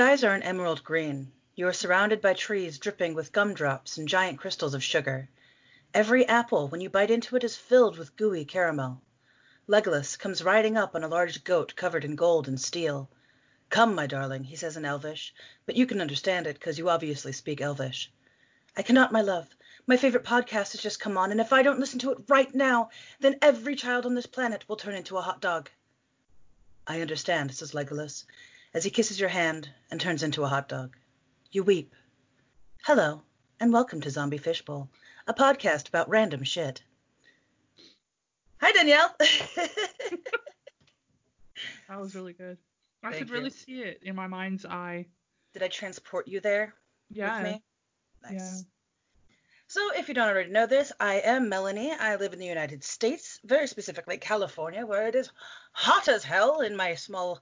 skies are an emerald green. You are surrounded by trees dripping with gumdrops and giant crystals of sugar. Every apple, when you bite into it, is filled with gooey caramel. Legolas comes riding up on a large goat covered in gold and steel. Come, my darling, he says in Elvish, but you can understand it because you obviously speak Elvish. I cannot, my love. My favorite podcast has just come on, and if I don't listen to it right now, then every child on this planet will turn into a hot dog. I understand, says Legolas, as he kisses your hand and turns into a hot dog. You weep. Hello, and welcome to Zombie Fishbowl, a podcast about random shit. Hi, Danielle. That was really good. I Thank could you. really see it in my mind's eye. Did I transport you there Yeah. with me? Nice. Yeah. So, if you don't already know this, I am Melanie. I live in the United States, very specifically California, where it is hot as hell in my small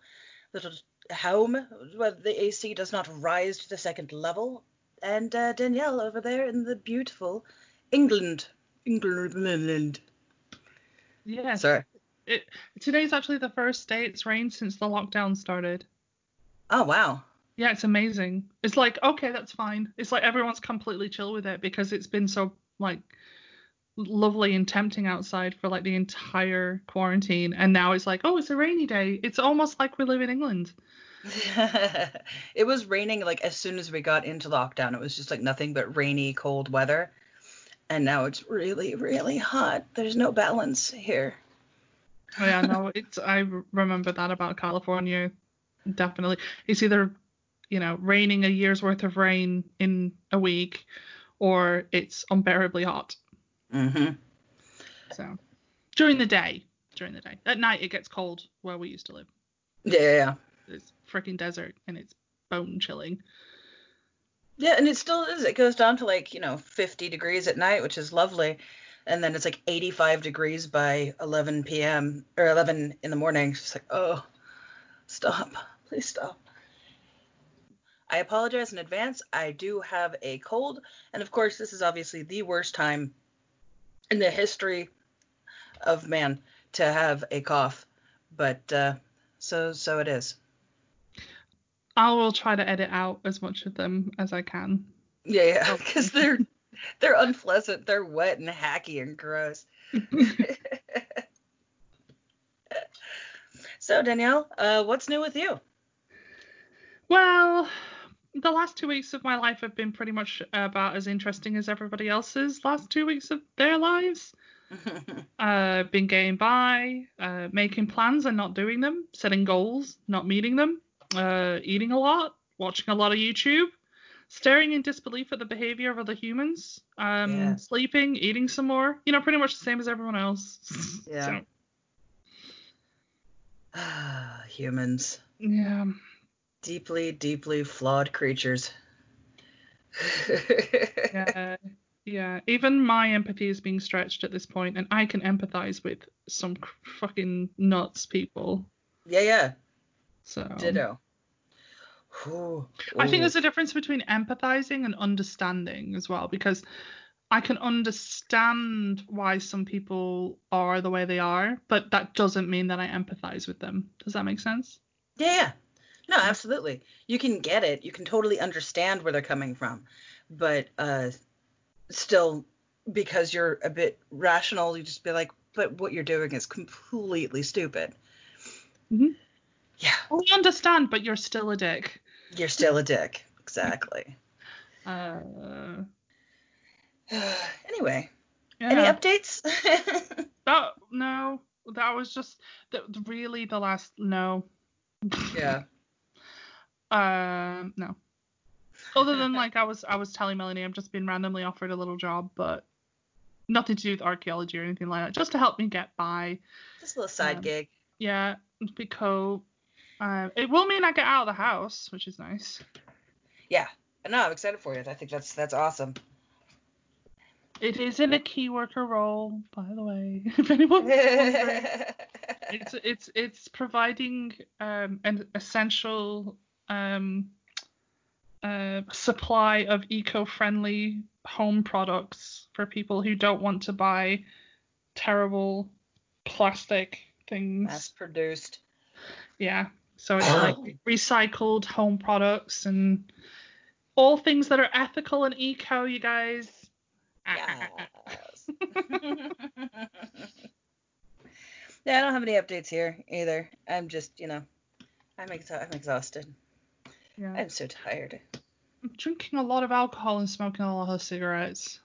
little home where the AC does not rise to the second level. And uh, Danielle over there in the beautiful England. England. Yeah. Sorry. It, today's actually the first day it's rained since the lockdown started. Oh, wow. Yeah, it's amazing. It's like, okay, that's fine. It's like everyone's completely chill with it because it's been so like lovely and tempting outside for like the entire quarantine and now it's like, oh, it's a rainy day. It's almost like we live in England. it was raining like as soon as we got into lockdown. It was just like nothing but rainy, cold weather. And now it's really, really hot. There's no balance here. Oh, yeah, no, it's i remember that about California. Definitely. It's either, you know, raining a year's worth of rain in a week or it's unbearably hot. Mm-hmm. So during the day, during the day. At night it gets cold where we used to live. Yeah. It's freaking desert and it's bone chilling. Yeah, and it still is. It goes down to like, you know, 50 degrees at night, which is lovely. And then it's like 85 degrees by 11 p.m. or 11 in the morning. It's just like, oh, stop. Please stop. I apologize in advance. I do have a cold. And of course, this is obviously the worst time in the history of man to have a cough. But uh, so so it is. I will try to edit out as much of them as I can. Yeah, yeah, Oh. because they're they're unpleasant. They're wet and hacky and gross. so Danielle, uh, what's new with you? Well, the last two weeks of my life have been pretty much about as interesting as everybody else's last two weeks of their lives. Uh, been getting by, uh, making plans and not doing them, setting goals, not meeting them, uh, eating a lot, watching a lot of YouTube, staring in disbelief at the behavior of other humans, um, Yeah. sleeping, eating some more. You know, pretty much the same as everyone else. Yeah. So, Humans, yeah. Deeply, deeply flawed creatures. yeah, yeah. Even my empathy is being stretched at this point, and I can empathize with some fucking nuts people. yeah, yeah. So Ditto. Ooh, I think there's a difference between empathizing and understanding as well, because I can understand why some people are the way they are, but that doesn't mean that I empathize with them. Does that make sense? Yeah, yeah. No, absolutely. You can get it. You can totally understand where they're coming from. But uh still because you're a bit rational, you just be like, but what you're doing is completely stupid. Mhm. Yeah, I understand, but you're still a dick. you're still a dick. Exactly. Uh, anyway, yeah. any updates? That no, that was just that really the last no. yeah. Um, no. Other than like I was I was telling Melanie I've just been randomly offered a little job, but nothing to do with archaeology or anything like that. Just to help me get by. Just a little side Um, gig. Yeah, because um, it will mean I get out of the house, which is nice. Yeah. No, I'm excited for you. I think that's that's awesome. It is in a key worker role, by the way. If wondering. it's it's it's providing um, an essential um, uh, supply of eco-friendly home products for people who don't want to buy terrible plastic things. Mass produced. Yeah. So it's like recycled home products and all things that are ethical and eco, you guys. Yes. yeah, I don't have any updates here either. I'm just, you know, I'm, exa- I'm exhausted. Yeah. I'm so tired. I'm drinking a lot of alcohol and smoking a lot of cigarettes.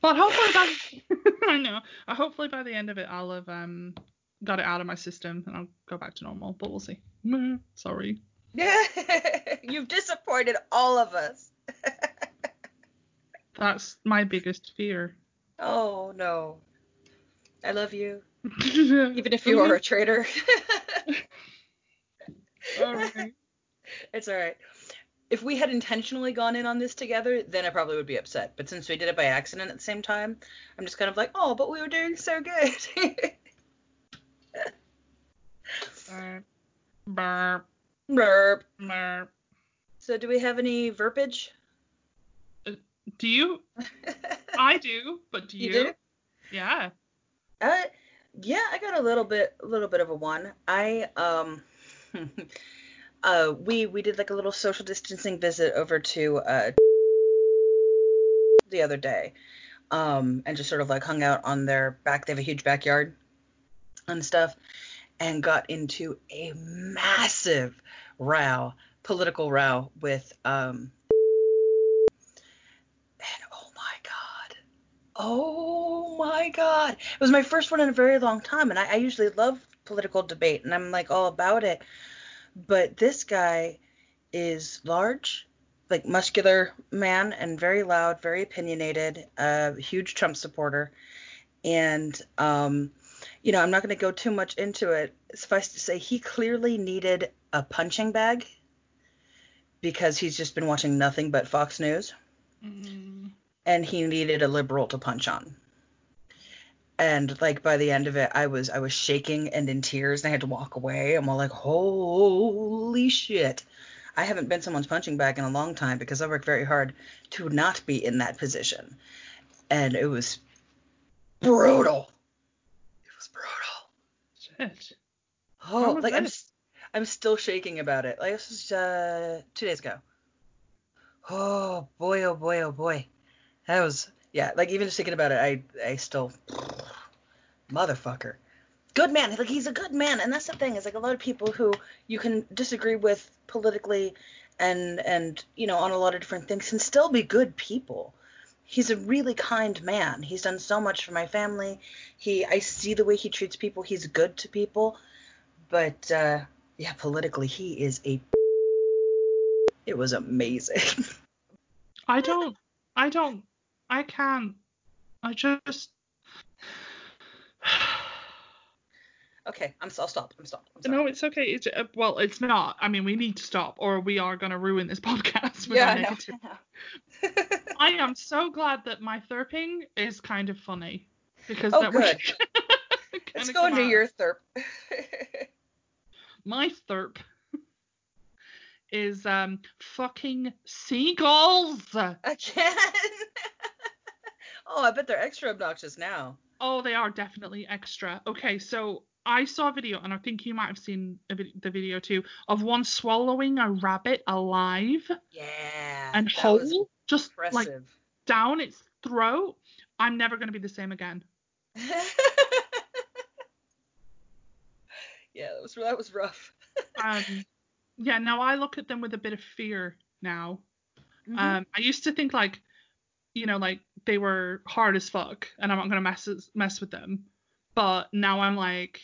But hopefully by I know. Uh, hopefully by the end of it I'll have um got it out of my system and I'll go back to normal. But we'll see. Sorry. You've disappointed all of us. That's my biggest fear. oh no. I love you, even if you are a traitor. Alright. It's all right. If we had intentionally gone in on this together, then I probably would be upset. But since we did it by accident at the same time, I'm just kind of like, oh, but we were doing so good. Burp. Burp. Burp. Burp. So, do we have any verbiage? Do you? I do, but do you? You do? Yeah. Uh, yeah, I got a little bit, a little bit of a one. I um, uh, we we did like a little social distancing visit over to uh the other day, um, and just sort of like hung out on their back. They have a huge backyard and stuff, and got into a massive row, political row with um. Oh my god, oh my god, it was my first one in a very long time, and I, I usually love political debate, and I'm like all about it. But this guy is large, like muscular man, and very loud, very opinionated, a huge Trump supporter, and um, you know, I'm not going to go too much into it. Suffice to say, he clearly needed a punching bag because he's just been watching nothing but Fox News, Mm. and he needed a liberal to punch on. And like by the end of it, I was I was shaking and in tears, and I had to walk away. I'm all like, holy shit. I haven't been someone's punching bag in a long time because I work very hard to not be in that position. And it was brutal. It was brutal. Shit. Oh, like I'm, I'm still shaking about it. Like this was uh, two days ago. Oh boy, oh boy, oh boy. That was yeah. Like even just thinking about it, I I still motherfucker. Good man. Like he's a good man, and that's the thing is like a lot of people who you can disagree with politically, and and you know on a lot of different things can still be good people. He's a really kind man. He's done so much for my family. He I see the way he treats people. He's good to people, but uh, yeah, politically he is a. It was amazing. I don't. I don't. I can't. I just. Okay, I'm. I'll stop. I'm stopped. I'm sorry. No, it's okay. It's uh, well, it's not. I mean, we need to stop, or we are gonna ruin this podcast with yeah, our I know. I am so glad that my thirping is kind of funny because Oh, that good. we Let's go into out. your therp. my therp is um fucking seagulls. Again. oh, I bet they're extra obnoxious now. Oh, they are definitely extra. Okay, so I saw a video, and I think you might have seen the video too, of one swallowing a rabbit alive Yeah. and whole, just like down its throat. I'm never gonna be the same again. yeah, that was that was rough. Um, yeah. Now I look at them with a bit of fear now. Mhm. Um, I used to think like, you know, like they were hard as fuck, and I'm not gonna mess mess with them. But now I'm like,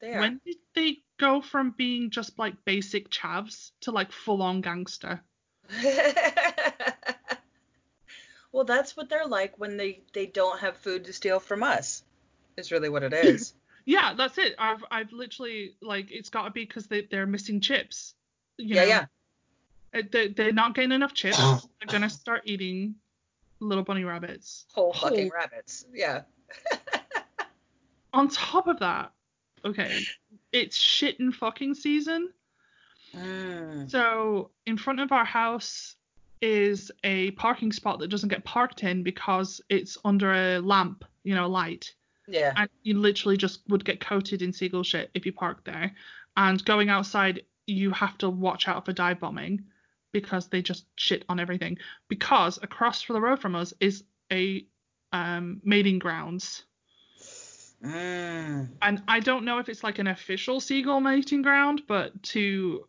they are. when did they go from being just like basic chavs to like full on gangster? well, that's what they're like when they they don't have food to steal from us. Is really what it is. Yeah, that's it. I've I've literally like it's got to be because they they're missing chips. You yeah, know? yeah. Uh, They they're not getting enough chips. they're gonna start eating little bunny rabbits. Whole fucking Whole. rabbits. Yeah. On top of that, okay, it's shit and fucking season. Mm. So in front of our house is a parking spot that doesn't get parked in because it's under a lamp, you know, light. Yeah. And you literally just would get coated in seagull shit if you parked there. and going outside, you have to watch out for dive bombing because they just shit on everything. Because across the road from us is a um, mating grounds. Mm. And I don't know if it's like an official seagull mating ground, but to,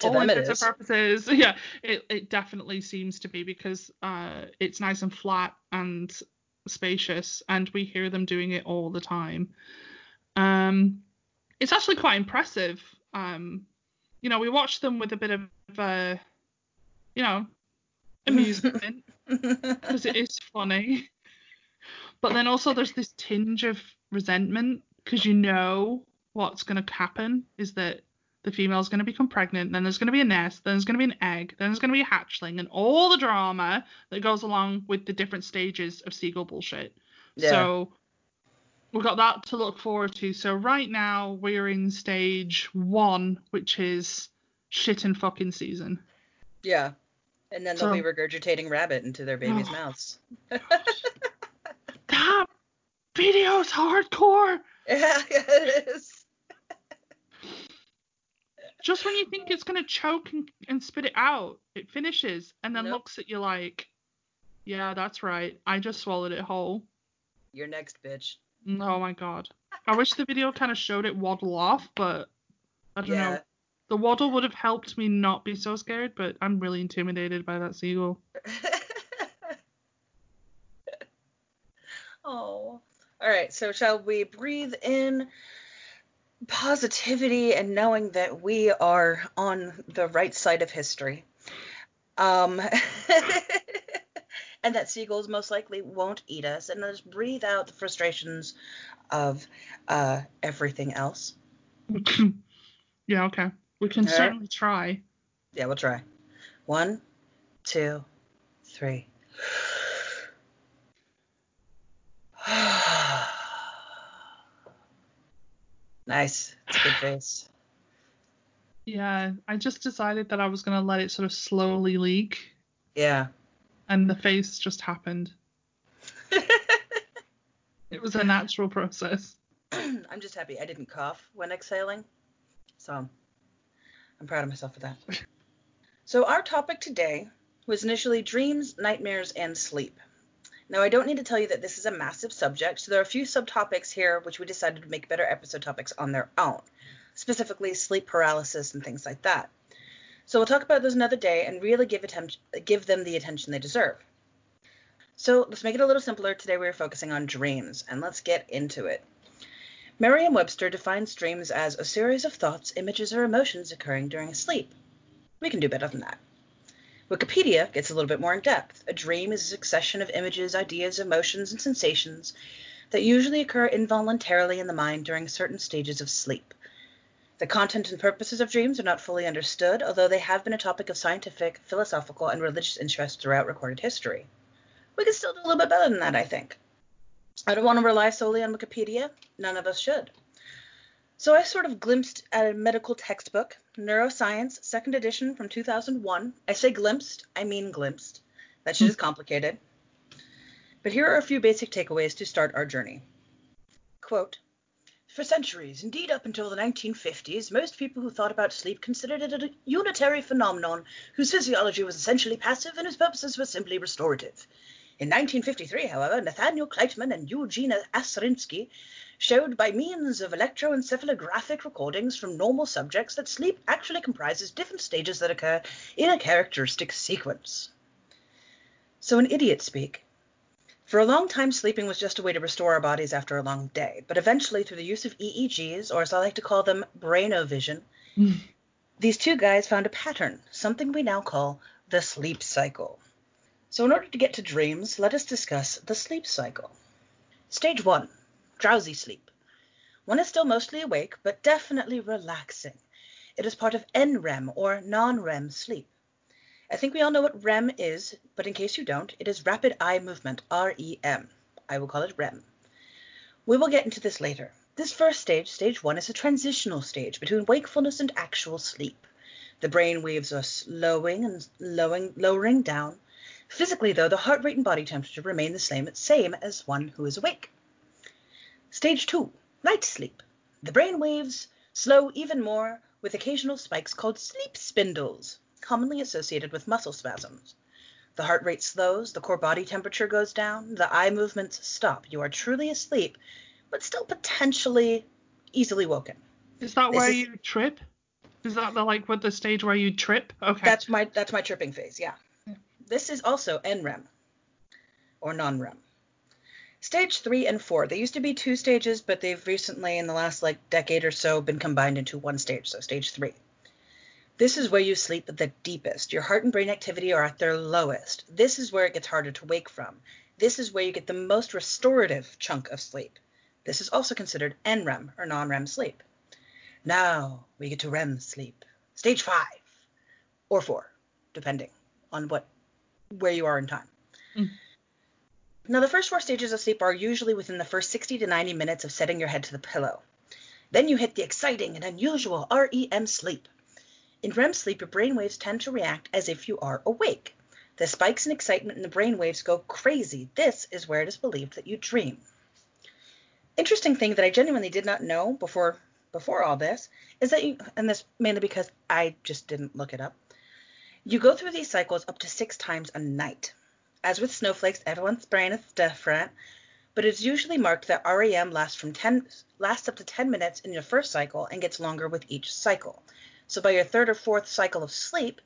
To all intents and purposes, yeah, it, it definitely seems to be because uh, it's nice and flat and spacious, and we hear them doing it all the time. Um, it's actually quite impressive. Um, you know, we watch them with a bit of, uh, you know, amusement because it is funny. But then also there's this tinge of resentment because you know what's going to happen is that the female's going to become pregnant, then there's going to be a nest, then there's going to be an egg, then there's going to be a hatchling, and all the drama that goes along with the different stages of seagull bullshit. Yeah. So we've got that to look forward to. So right now we're in stage one, which is shit and fucking season. Yeah. And then they'll be regurgitating rabbit into their babies' Oh. mouths. That video's hardcore. yeah, it is. Just when you think it's gonna choke and, and spit it out, it finishes and then Nope. looks at you like, yeah, that's right. I just swallowed it whole. You're next, bitch. Oh my god. I wish the video kind of showed it waddle off, but I don't Yeah. know. The waddle would have helped me not be so scared, but I'm really intimidated by that seagull. oh. All right. So shall we breathe in positivity and knowing that we are on the right side of history? Um. and that seagulls most likely won't eat us, and let's breathe out the frustrations of uh, everything else. yeah, okay. We can All right. certainly try. Yeah, we'll try. One, two, three. Nice. It's a good face. Yeah, I just decided that I was gonna let it sort of slowly leak, Yeah. and the face just happened. It was a natural process. I'm just happy I didn't cough when exhaling. So I'm proud of myself for that. So our topic today was initially dreams, nightmares, and sleep. Now I don't need to tell you that this is a massive subject, so there are a few subtopics here which we decided to make better episode topics on their own, specifically sleep paralysis and things like that. So we'll talk about those another day and really give attention, give them the attention they deserve. So let's make it a little simpler. Today we are focusing on dreams, and let's get into it. Merriam-Webster defines dreams as a series of thoughts, images, or emotions occurring during sleep. We can do better than that. Wikipedia gets a little bit more in depth. A dream is a succession of images, ideas, emotions, and sensations that usually occur involuntarily in the mind during certain stages of sleep. The content and purposes of dreams are not fully understood, although they have been a topic of scientific, philosophical, and religious interest throughout recorded history. We can still do a little bit better than that, I think. I don't want to rely solely on Wikipedia. None of us should. So I sort of glimpsed at a medical textbook, Neuroscience, second edition from 2001. I say glimpsed, I mean glimpsed. That shit hmm. is complicated. But here are a few basic takeaways to start our journey. Quote, for centuries, indeed up until the 1950s, most people who thought about sleep considered it a unitary phenomenon whose physiology was essentially passive and whose purposes were simply restorative. In 1953, however, Nathaniel Kleitman and Eugene Aserinsky showed by means of electroencephalographic recordings from normal subjects that sleep actually comprises different stages that occur in a characteristic sequence. So, in idiot speak, for a long time, sleeping was just a way to restore our bodies after a long day, but eventually, through the use of EEGs, or as I like to call them, brainovision, hmm. these two guys found a pattern, something we now call the sleep cycle. So, in order to get to dreams, let us discuss the sleep cycle. Stage one drowsy sleep. One is still mostly awake, but definitely relaxing. It is part of NREM, or non REM sleep. I think we all know what REM is, but in case you don't, it is rapid eye movement, REM. I will call it REM. We will get into this later. This first stage, stage one, is a transitional stage between wakefulness and actual sleep. The brain waves are slowing and lowering, lowering down. Physically, though, the heart rate and body temperature remain the same, same as one who is awake. Stage two, light sleep. The brain waves Slow even more with occasional spikes called sleep spindles, commonly associated with muscle spasms. The heart rate slows, the core body temperature goes down, the eye movements stop. You are truly asleep, but still potentially easily woken. Is that this where is, you trip? Is that the like what the stage where you trip? Okay. That's my that's my tripping phase, yeah. This is also NREM or non-REM. Stage three and four. They used to be two stages, but they've recently, in the last like decade or so, been combined into one stage, so stage three. This is where you sleep the deepest. Your heart and brain activity are at their lowest. This is where it gets harder to wake from. This is where you get the most restorative chunk of sleep. This is also considered NREM or non-REM sleep. Now we get to REM sleep, stage five or four, depending on what where you are in time. Mm. Now, the first four stages of sleep are usually within the first 60 to 90 minutes of setting your head to the pillow. Then you hit the exciting and unusual REM sleep. In REM sleep, your brain waves tend to react as if you are awake. The spikes in excitement in the brain waves go crazy. This is where it is believed that you dream. Interesting thing that I genuinely did not know before before all this is that you and this mainly because I just didn't look it up. You go through these cycles up to 6 times a night. As with snowflakes, everyone's brain is different, but it's usually marked that REM lasts from 10 lasts up to 10 minutes in your first cycle and gets longer with each cycle. So by your third or fourth cycle of sleep,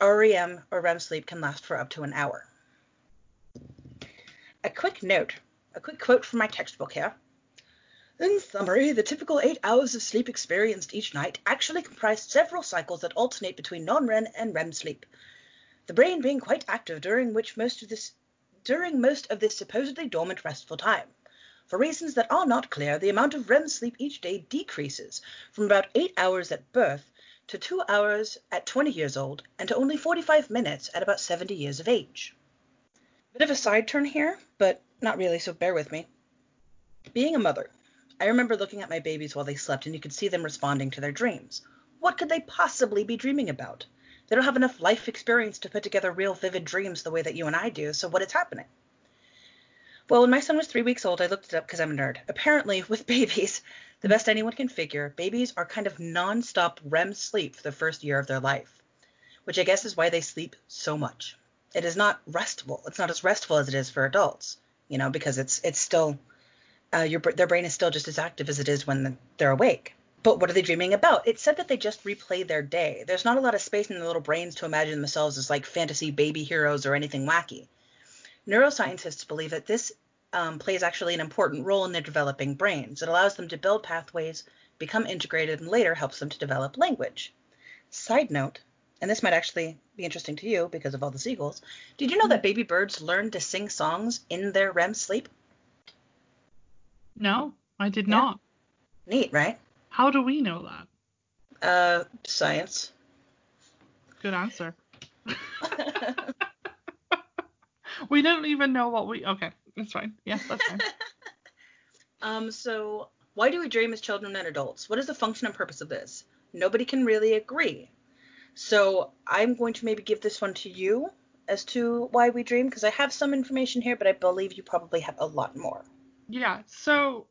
REM or REM sleep can last for up to an hour. A quick note, a quick quote from my textbook here. In summary, the typical eight hours of sleep experienced each night actually comprise several cycles that alternate between non-REM and REM sleep the brain being quite active during which most of this during most of this supposedly dormant restful time. For reasons that are not clear, the amount of REM sleep each day decreases from about 8 hours at birth to 2 hours at 20 years old and to only 45 minutes at about 70 years of age. Bit of a side turn here, but not really, so bear with me. Being a mother, I remember looking at my babies while they slept and you could see them responding to their dreams. What could they possibly be dreaming about? They don't have enough life experience to put together real vivid dreams the way that you and I do, so what is happening? Well, when my son was three weeks old, I looked it up because I'm a nerd. Apparently, with babies, the best anyone can figure, babies are kind of non-stop REM sleep for the first year of their life, which I guess is why they sleep so much. It is not restful. It's not as restful as it is for adults, you know, because it's it's still uh, your their brain is still just as active as it is when they're awake. But what are they dreaming about? It said that they just replay their day. There's not a lot of space in their little brains to imagine themselves as like fantasy baby heroes or anything wacky. Neuroscientists believe that this um, plays actually an important role in their developing brains. It allows them to build pathways, become integrated, and later helps them to develop language. Side note, and this might actually be interesting to you because of all the seagulls, did you know that baby birds learn to sing songs in their REM sleep? No, I did yeah. not. Neat, right? How do we know that? Uh, science. Good answer. we don't even know what we. Okay, that's fine. Yeah, that's fine. um, so why do we dream as children and adults? What is the function and purpose of this? Nobody can really agree. So I'm going to maybe give this one to you as to why we dream because I have some information here, but I believe you probably have a lot more. Yeah. So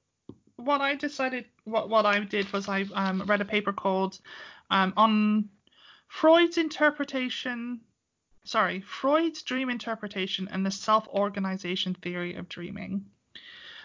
what I decided, what what I did was I um, read a paper called um, on Freud's interpretation. Sorry, Freud's dream interpretation and the self-organization theory of dreaming.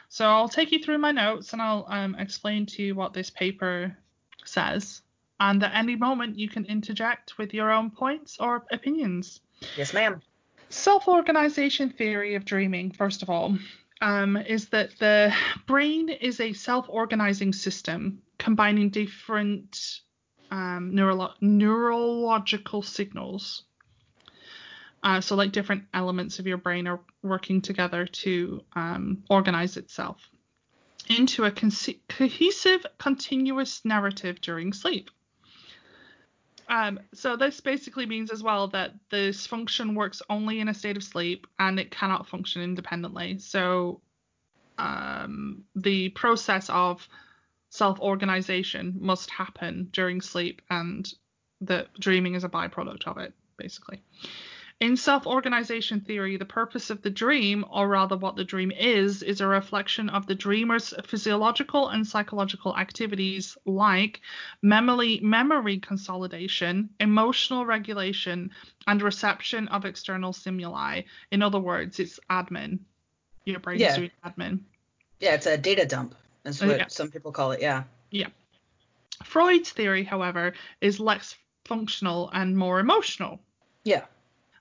So I'll take you through my notes and I'll um, explain to you what this paper says. And at any moment, you can interject with your own points or opinions. Yes, ma'am. Self organization theory of dreaming, first of all um, is that the brain is a self-organizing system combining different um, neuro- neurological signals. Uh, so, like different elements of your brain are working together to um, organize itself into a con- cohesive, continuous narrative during sleep. Um, so this basically means as well that this function works only in a state of sleep and it cannot function independently. So um, the process of self-organization must happen during sleep and that dreaming is a byproduct of it basically In self organization theory, the purpose of the dream, or rather what the dream is, is a reflection of the dreamer's physiological and psychological activities like memory, memory consolidation, emotional regulation, and reception of external stimuli. In other words, it's admin. Your brain's Yeah. doing admin. Yeah, it's a data dump, is what Yeah. some people call it. Yeah. Yeah. Freud's theory, however, is less functional and more emotional. Yeah.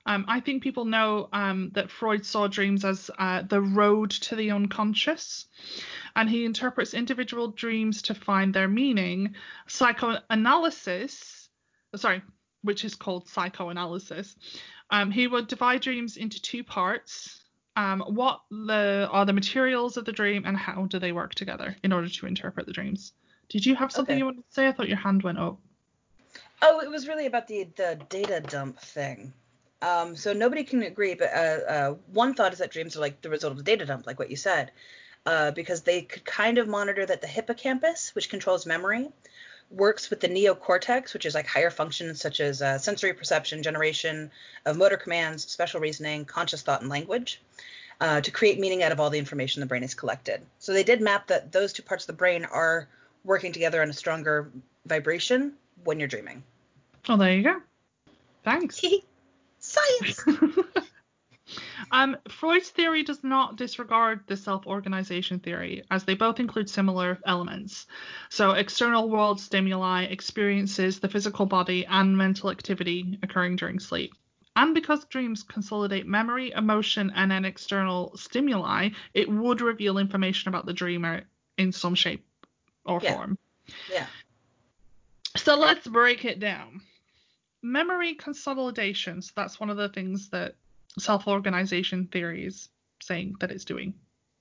Um, I think people know um, that Freud saw dreams as uh, the road to the unconscious, and he interprets individual dreams to find their meaning. Psychoanalysis, sorry, which is called psychoanalysis, um, he would divide dreams into two parts. Um, what the, are the materials of the dream, and how do they work together in order to interpret the dreams? Did you have something Okay. you wanted to say? I thought your hand went up. Oh, it was really about the the data dump thing. Um, so nobody can agree, but uh, uh, one thought is that dreams are like the result of the data dump, like what you said, uh, because they could kind of monitor that the hippocampus, which controls memory, works with the neocortex, which is like higher functions such as uh, sensory perception, generation of motor commands, special reasoning, conscious thought, and language. Uh, to create meaning out of all the information the brain has collected. So they did map that those two parts of the brain are working together in a stronger vibration when you're dreaming. Oh, there you go. Thanks. Science. um, Freud's theory does not disregard the self-organization theory, as they both include similar elements. So, external world stimuli, experiences, the physical body, and mental activity occurring during sleep. And because dreams consolidate memory, emotion, and an external stimuli, it would reveal information about the dreamer in some shape or Yeah. form. yeah. So let's break it down. Memory consolidation. So that's one of the things that self-organization theory is saying that it's doing.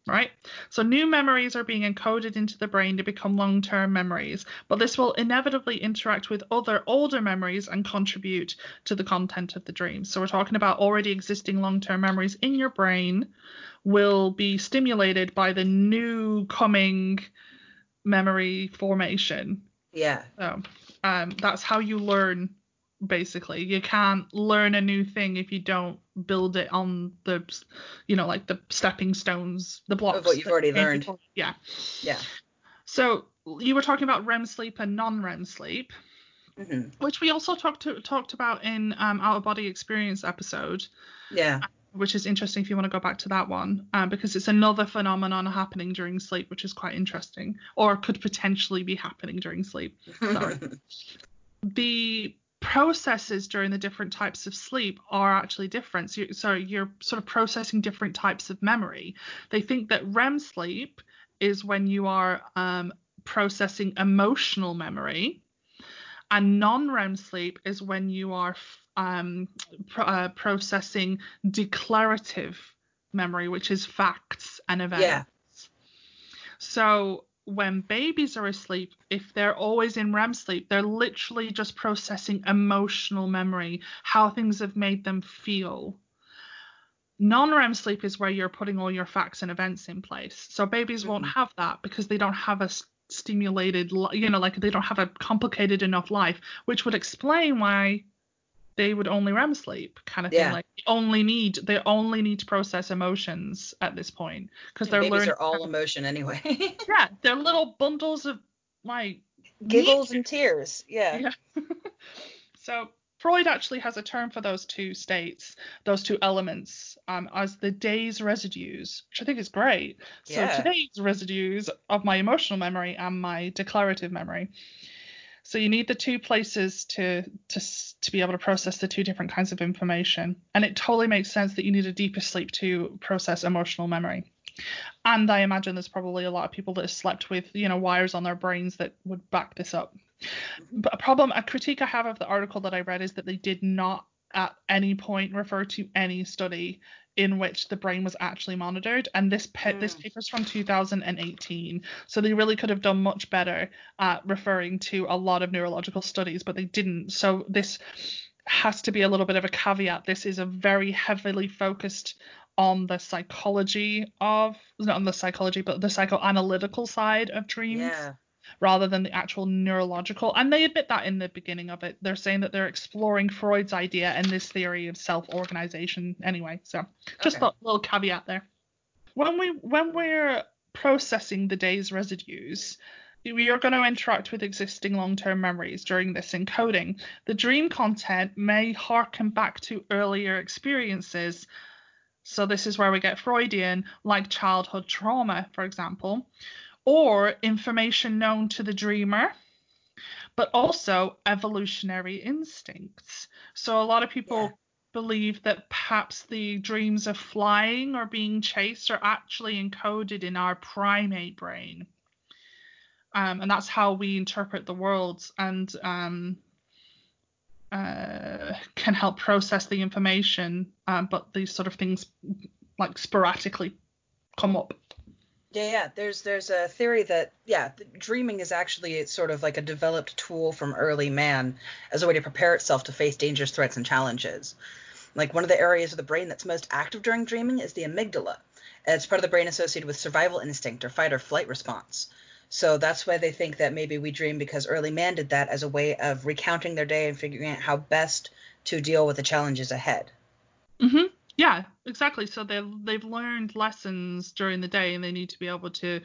Right? So new memories are being encoded into the brain to become long-term memories, but this will inevitably interact with other older memories and contribute to the content of the dream. So we're talking about already existing long-term memories in your brain will be stimulated by the new coming memory formation Yeah. so um, that's how you learn, basically. You can't learn a new thing if you don't build it on the, you know, like the stepping stones, the blocks. Of what you've already learned. Yeah. Yeah. So you were talking about REM sleep and non-REM sleep, hmm which we also talked to, talked about in um, out of body experience episode, Yeah. which is interesting if you want to go back to that one, um, because it's another phenomenon happening during sleep, which is quite interesting, or could potentially be happening during sleep. Sorry. the processes during the different types of sleep are actually different. So, so you're sort of processing different types of memory. They think that REM sleep is when you are um, processing emotional memory, and non-REM sleep is when you are f- um, pro- uh, processing declarative memory, which is facts and events. Yeah. So when babies are asleep, if they're always in REM sleep, they're literally just processing emotional memory, how things have made them feel. Non REM sleep is where you're putting all your facts and events in place. So babies won't Mhm. have that because they don't have a stimulated, you know, like they don't have a complicated enough life, which would explain why they would only REM sleep kind of thing. Yeah. Like they only need they only need to process emotions at this point because they're Babies learning. are all emotion anyway. Yeah, they're little bundles of like Giggles and tears. Yeah. Yeah. so Freud actually has a term for those two states, those two elements, um, as the day's residues, which I think is great. Yeah. So today's residues of my emotional memory and my declarative memory. So you need the two places to to to be able to process the two different kinds of information, and it totally makes sense that you need a deeper sleep to process emotional memory. And I imagine there's probably a lot of people that have slept with, you know, wires on their brains that would back this up. But a problem, a critique I have of the article that I read is that they did not at any point refer to any study in which the brain was actually monitored. And this this Mm. paper's from 2018, so they really could have done much better at referring to a lot of neurological studies, but they didn't. So this has to be a little bit of a caveat. This is a very heavily focused on the psychology of not on the psychology, but the psychoanalytical side of dreams. Yeah. Rather than the actual neurological. And they admit that in the beginning of it. They're saying that they're exploring Freud's idea and this theory of self-organization anyway. So just Okay. a little caveat there. When we when we're processing the day's residues, we are going to interact with existing long-term memories during this encoding. The dream content may harken back to earlier experiences. So this is where we get Freudian, like childhood trauma, for example, or information known to the dreamer, but also evolutionary instincts. So a lot of people Yeah. believe that perhaps the dreams of flying or being chased are actually encoded in our primate brain. Um, and that's how we interpret the world and um, uh, can help process the information. Um, but these sort of things like sporadically come up. Yeah, yeah. There's there's a theory that yeah, dreaming is actually sort of like a developed tool from early man as a way to prepare itself to face dangerous threats and challenges. Like one of the areas of the brain that's most active during dreaming is the amygdala. And it's part of the brain associated with survival instinct or fight or flight response. So that's why they think that maybe we dream because early man did that as a way of recounting their day and figuring out how best to deal with the challenges ahead. hmm Yeah, exactly. So they've they've learned lessons during the day, and they need to be able to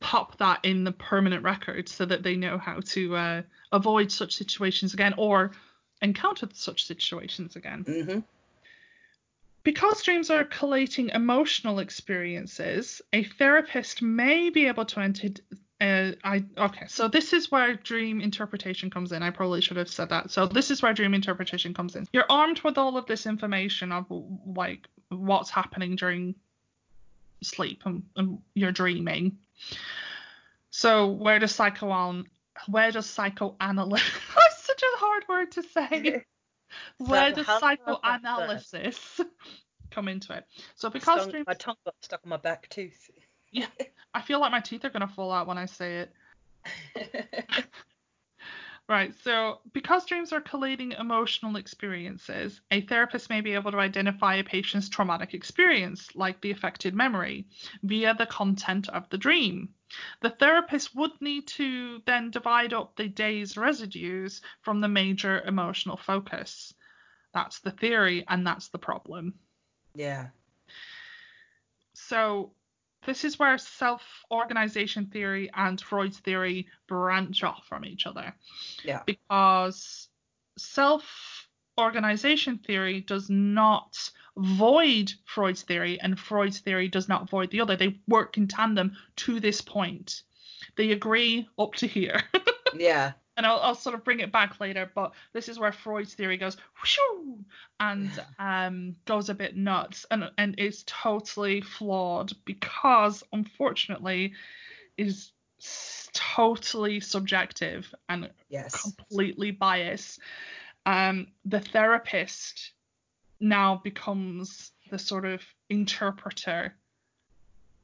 pop that in the permanent record so that they know how to uh, avoid such situations again or encounter such situations again. hmm Because dreams are collating emotional experiences, a therapist may be able to enter. Uh, I okay, so this is where dream interpretation comes in. I probably should have said that. So this is where dream interpretation comes in. You're armed with all of this information of like what's happening during sleep and, and you're dreaming. So where does psychoan where does psychoanalysis? That's such a hard word to say. Where does psychoanalysis come into it? So because Stung- dreams, my tongue got stuck on my back tooth. yeah, I feel like my teeth are gonna fall out when I say it. Right. So because dreams are collating emotional experiences, a therapist may be able to identify a patient's traumatic experience, like the affected memory, via the content of the dream. The therapist would need to then divide up the day's residues from the major emotional focus. That's the theory, and that's the problem. yeah. So this is where self-organization theory and Freud's theory branch off from each other. Yeah. Because self-organization theory does not void Freud's theory and Freud's theory does not void the other. They work in tandem to this point. They agree up to here. Yeah. And I'll, I'll sort of bring it back later, but this is where Freud's theory goes and um, goes a bit nuts and and is totally flawed because unfortunately is totally subjective and Yes. completely biased. Um, the therapist now becomes the sort of interpreter,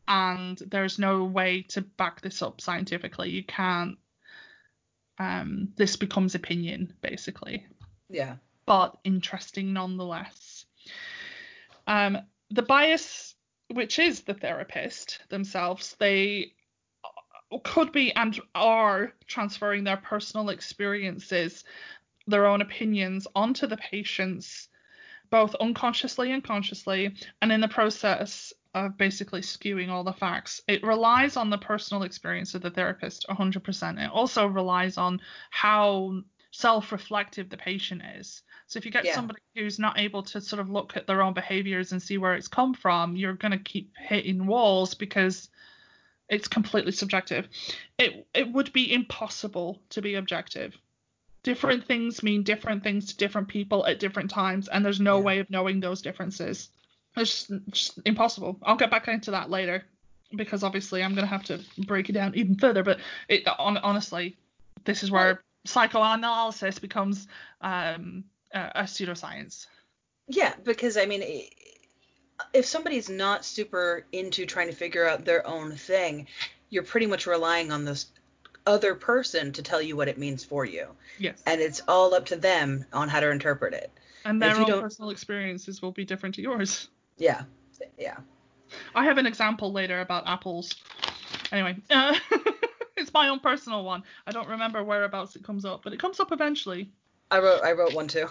and there's no way to back this up scientifically. You can't. Um, this becomes opinion basically, Yeah. but interesting nonetheless. Um, the bias, which is the therapist themselves, they could be and are transferring their personal experiences, their own opinions onto the patients, both unconsciously and consciously, and in the process of basically skewing all the facts. It relies on the personal experience of the therapist 100%. It also relies on how self reflective the patient is. So if you get Yeah. somebody who's not able to sort of look at their own behaviors and see where it's come from, you're going to keep hitting walls because it's completely subjective. It it would be impossible to be objective. Different things mean different things to different people at different times, and there's no Yeah. way of knowing those differences. It's just, just impossible. I'll get back into that later because obviously I'm gonna have to break it down even further. But it on, honestly, this is where psychoanalysis becomes um, a, a pseudoscience. Yeah, because I mean, if somebody's not super into trying to figure out their own thing, you're pretty much relying on this other person to tell you what it means for you. Yes. And it's all up to them on how to interpret it. And their own personal experiences will be different to yours. Yeah. Yeah. I have an example later about apples. Anyway, uh, it's my own personal one. I don't remember whereabouts it comes up, but it comes up eventually. I wrote I wrote one too.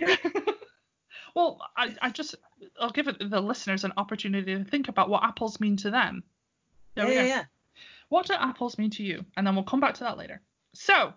well, I, I just I'll give it the listeners an opportunity to think about what apples mean to them. There yeah, we yeah, yeah. What do apples mean to you? And then we'll come back to that later. So,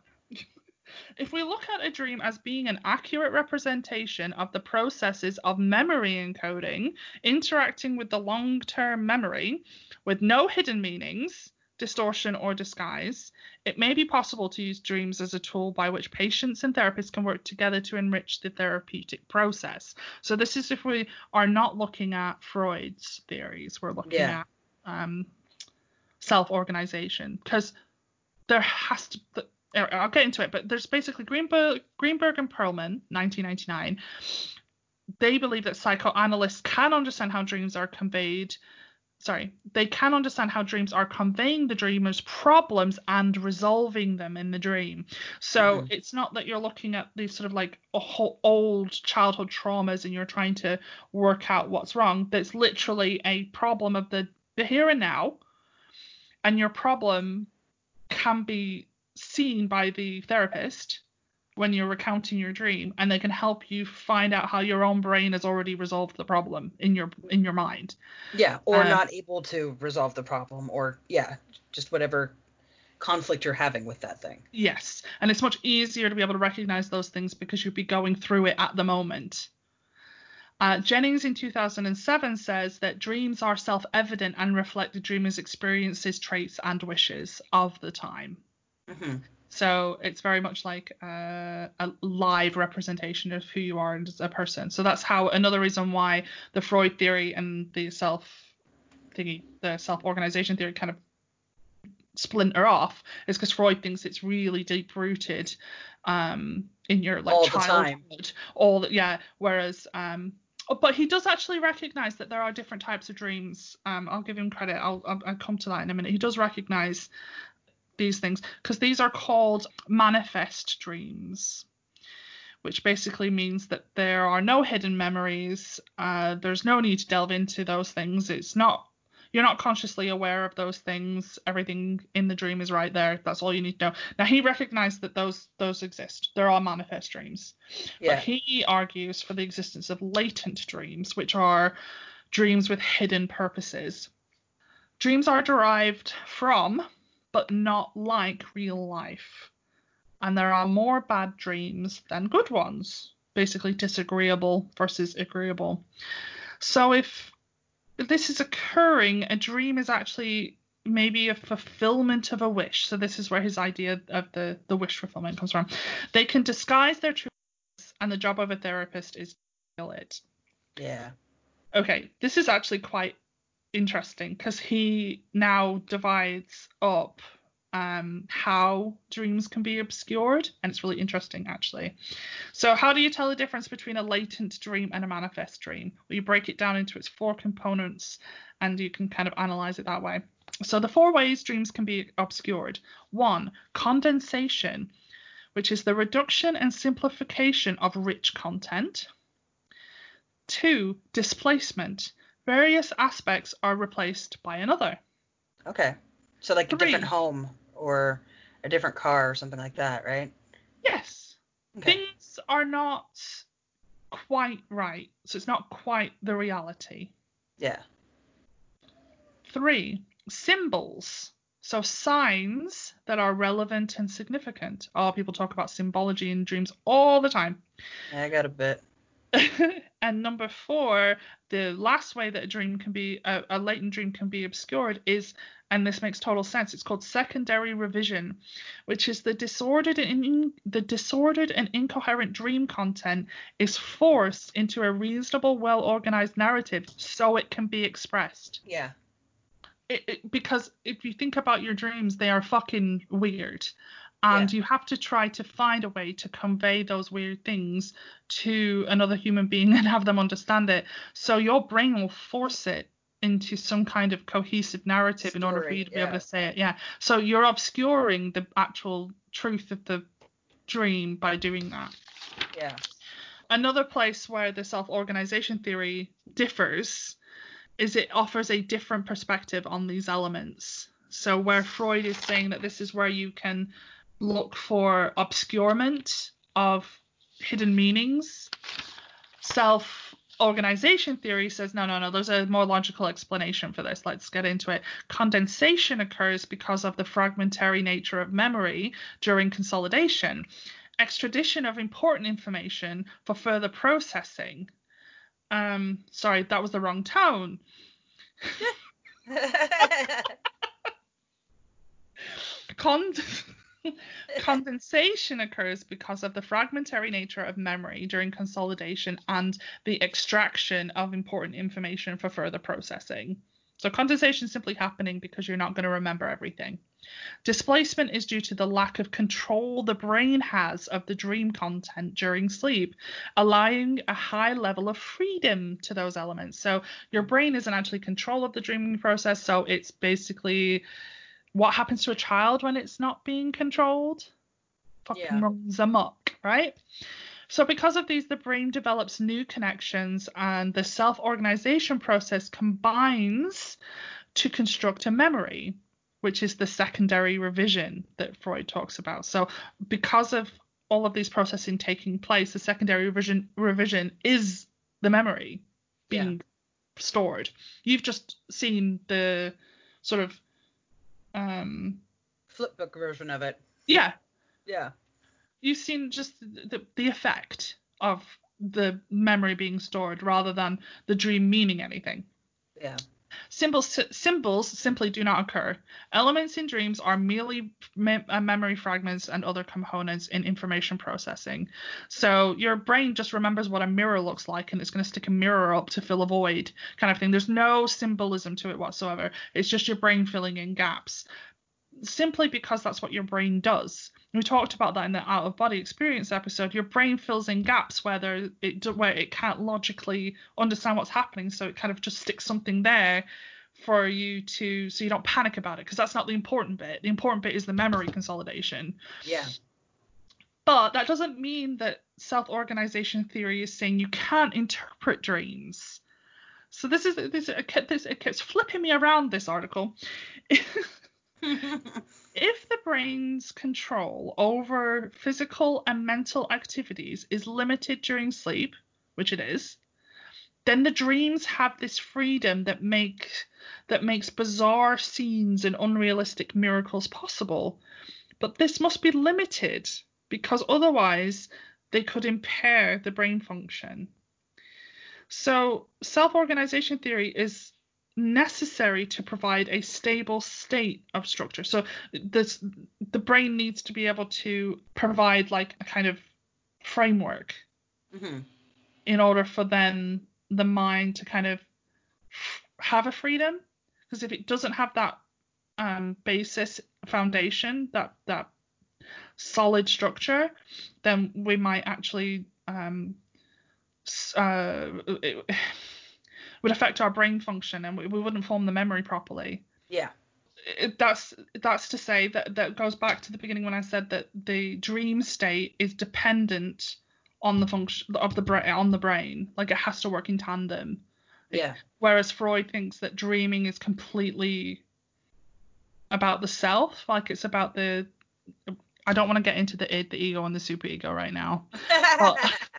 if we look at a dream as being an accurate representation of the processes of memory encoding interacting with the long term memory with no hidden meanings, distortion, or disguise, it may be possible to use dreams as a tool by which patients and therapists can work together to enrich the therapeutic process. So, this is if we are not looking at Freud's theories, we're looking Yeah. at um, self organization because there has to. I'll get into it, but there's basically Greenberg, Greenberg and Perlman, 1999. They believe that psychoanalysts can understand how dreams are conveyed. Sorry, they can understand how dreams are conveying the dreamer's problems and resolving them in the dream. So Mhm. it's not that you're looking at these sort of like old childhood traumas and you're trying to work out what's wrong. That's literally a problem of the, the here and now and your problem can be seen by the therapist when you're recounting your dream and they can help you find out how your own brain has already resolved the problem in your in your mind Yeah, or Um, not able to resolve the problem, or yeah, just whatever conflict you're having with that thing. yes and it's much easier to be able to recognize those things because you'd be going through it at the moment uh, Jennings in 2007 says that dreams are self evident and reflect the dreamer's experiences, traits, and wishes of the time. Hmm So it's very much like uh, a live representation of who you are as a person. So that's how another reason why the Freud theory and the self thingy, the self organization theory kind of splinter off is because Freud thinks it's really deep rooted um, in your like All the time. childhood. All yeah. Whereas um, oh, but he does actually recognize that there are different types of dreams. Um, I'll give him credit. I'll, I'll I'll come to that in a minute. He does recognize these things because these are called manifest dreams which basically means that there are no hidden memories uh, there's no need to delve into those things. It's not you're not consciously aware of those things. Everything in the dream is right there. That's all you need to know. Now he recognized that those those exist. There are manifest dreams. But he argues for the existence of latent dreams which are dreams with hidden purposes. Dreams are derived from but not like real life. And there are more bad dreams than good ones, basically disagreeable versus agreeable. So if this is occurring, a dream is actually maybe a fulfillment of a wish. So this is where his idea of the, the wish fulfillment comes from. They can disguise their truths, and the job of a therapist is to kill it Yeah. okay, this is actually quite interesting because he now divides up um, how dreams can be obscured, and it's really interesting actually. So, how do you tell the difference between a latent dream and a manifest dream? Well, you break it down into its four components, and you can kind of analyze it that way. So, the four ways dreams can be obscured: one, condensation, which is the reduction and simplification of rich content. Two, displacement. Various aspects are replaced by another. Okay. So like a different home or a different car or something like that, right? Yes, Okay. things are not quite right. So it's not quite the reality. Yeah. Three, symbols. So signs that are relevant and significant. Oh, people talk about symbology in dreams all the time. I got a bit. and number four, the last way that a dream can be a, a latent dream can be obscured is, and this makes total sense. It's called secondary revision, which is the disordered and in, the disordered and incoherent dream content is forced into a reasonable, well organized narrative so it can be expressed. Yeah. It, it, because if you think about your dreams, they are fucking weird. And Yeah. you have to try to find a way to convey those weird things to another human being and have them understand it. So your brain will force it into some kind of cohesive narrative in order for you to be able to say it. Yeah. So you're obscuring the actual truth of the dream by doing that. Yeah. Another place where the self organization theory differs is it offers a different perspective on these elements. So where Freud is saying that this is where you can look for obscurement of hidden meanings, self organization theory says no, no, no, there's a more logical explanation for this. Let's get into it. Condensation occurs because of the fragmentary nature of memory during consolidation. Extradition of important information for further processing. Um, sorry, that was the wrong tone. Con- Condensation occurs because of the fragmentary nature of memory during consolidation and the extraction of important information for further processing. So condensation is simply happening because you're not going to remember everything. Displacement is due to the lack of control the brain has of the dream content during sleep, allowing a high level of freedom to those elements. So your brain isn't actually control of the dreaming process, so it's basically what happens to a child when it's not being controlled? Fucking Yeah. runs amok, right? So, because of these, the brain develops new connections and the self organization process combines to construct a memory, which is the secondary revision that Freud talks about. So, because of all of these processing taking place, the secondary revision, revision is the memory being stored. You've just seen the sort of um Flipbook version of it. yeah Yeah. you've seen just the, the effect of the memory being stored rather than the dream meaning anything Yeah. Symbols symbols simply do not occur. Elements in dreams are merely me- uh, memory fragments and other components in information processing. So your brain just remembers what a mirror looks like and it's going to stick a mirror up to fill a void kind of thing. There's no symbolism to it whatsoever. It's just your brain filling in gaps simply because that's what your brain does. We talked about that in the out of body experience episode. Your brain fills in gaps where there it where it can't logically understand what's happening, so it kind of just sticks something there for you to so you don't panic about it because that's not the important bit. The important bit is the memory consolidation. Yeah. But that doesn't mean that self-organization theory is saying you can't interpret dreams. So this is this it kept this it keeps flipping me around this article. If the brain's control over physical and mental activities is limited during sleep, which it is, then the dreams have this freedom that make that makes bizarre scenes and unrealistic miracles possible. But this must be limited because otherwise they could impair the brain function. So self-organization theory is necessary to provide a stable state of structure. So this the brain needs to be able to provide like a kind of framework hmm in order for then the mind to kind of have a freedom. Because if it doesn't have that um, basis foundation, that that solid structure, then we might actually um, uh, it would affect our brain function and we, we wouldn't form the memory properly. Yeah. It, that's that's to say that that goes back to the beginning when I said that the dream state is dependent on the function of the brain on the brain, like it has to work in tandem. Yeah. Whereas Freud thinks that dreaming is completely about the self, like it's about the. I don't want to get into the id, the ego, and the superego right now. But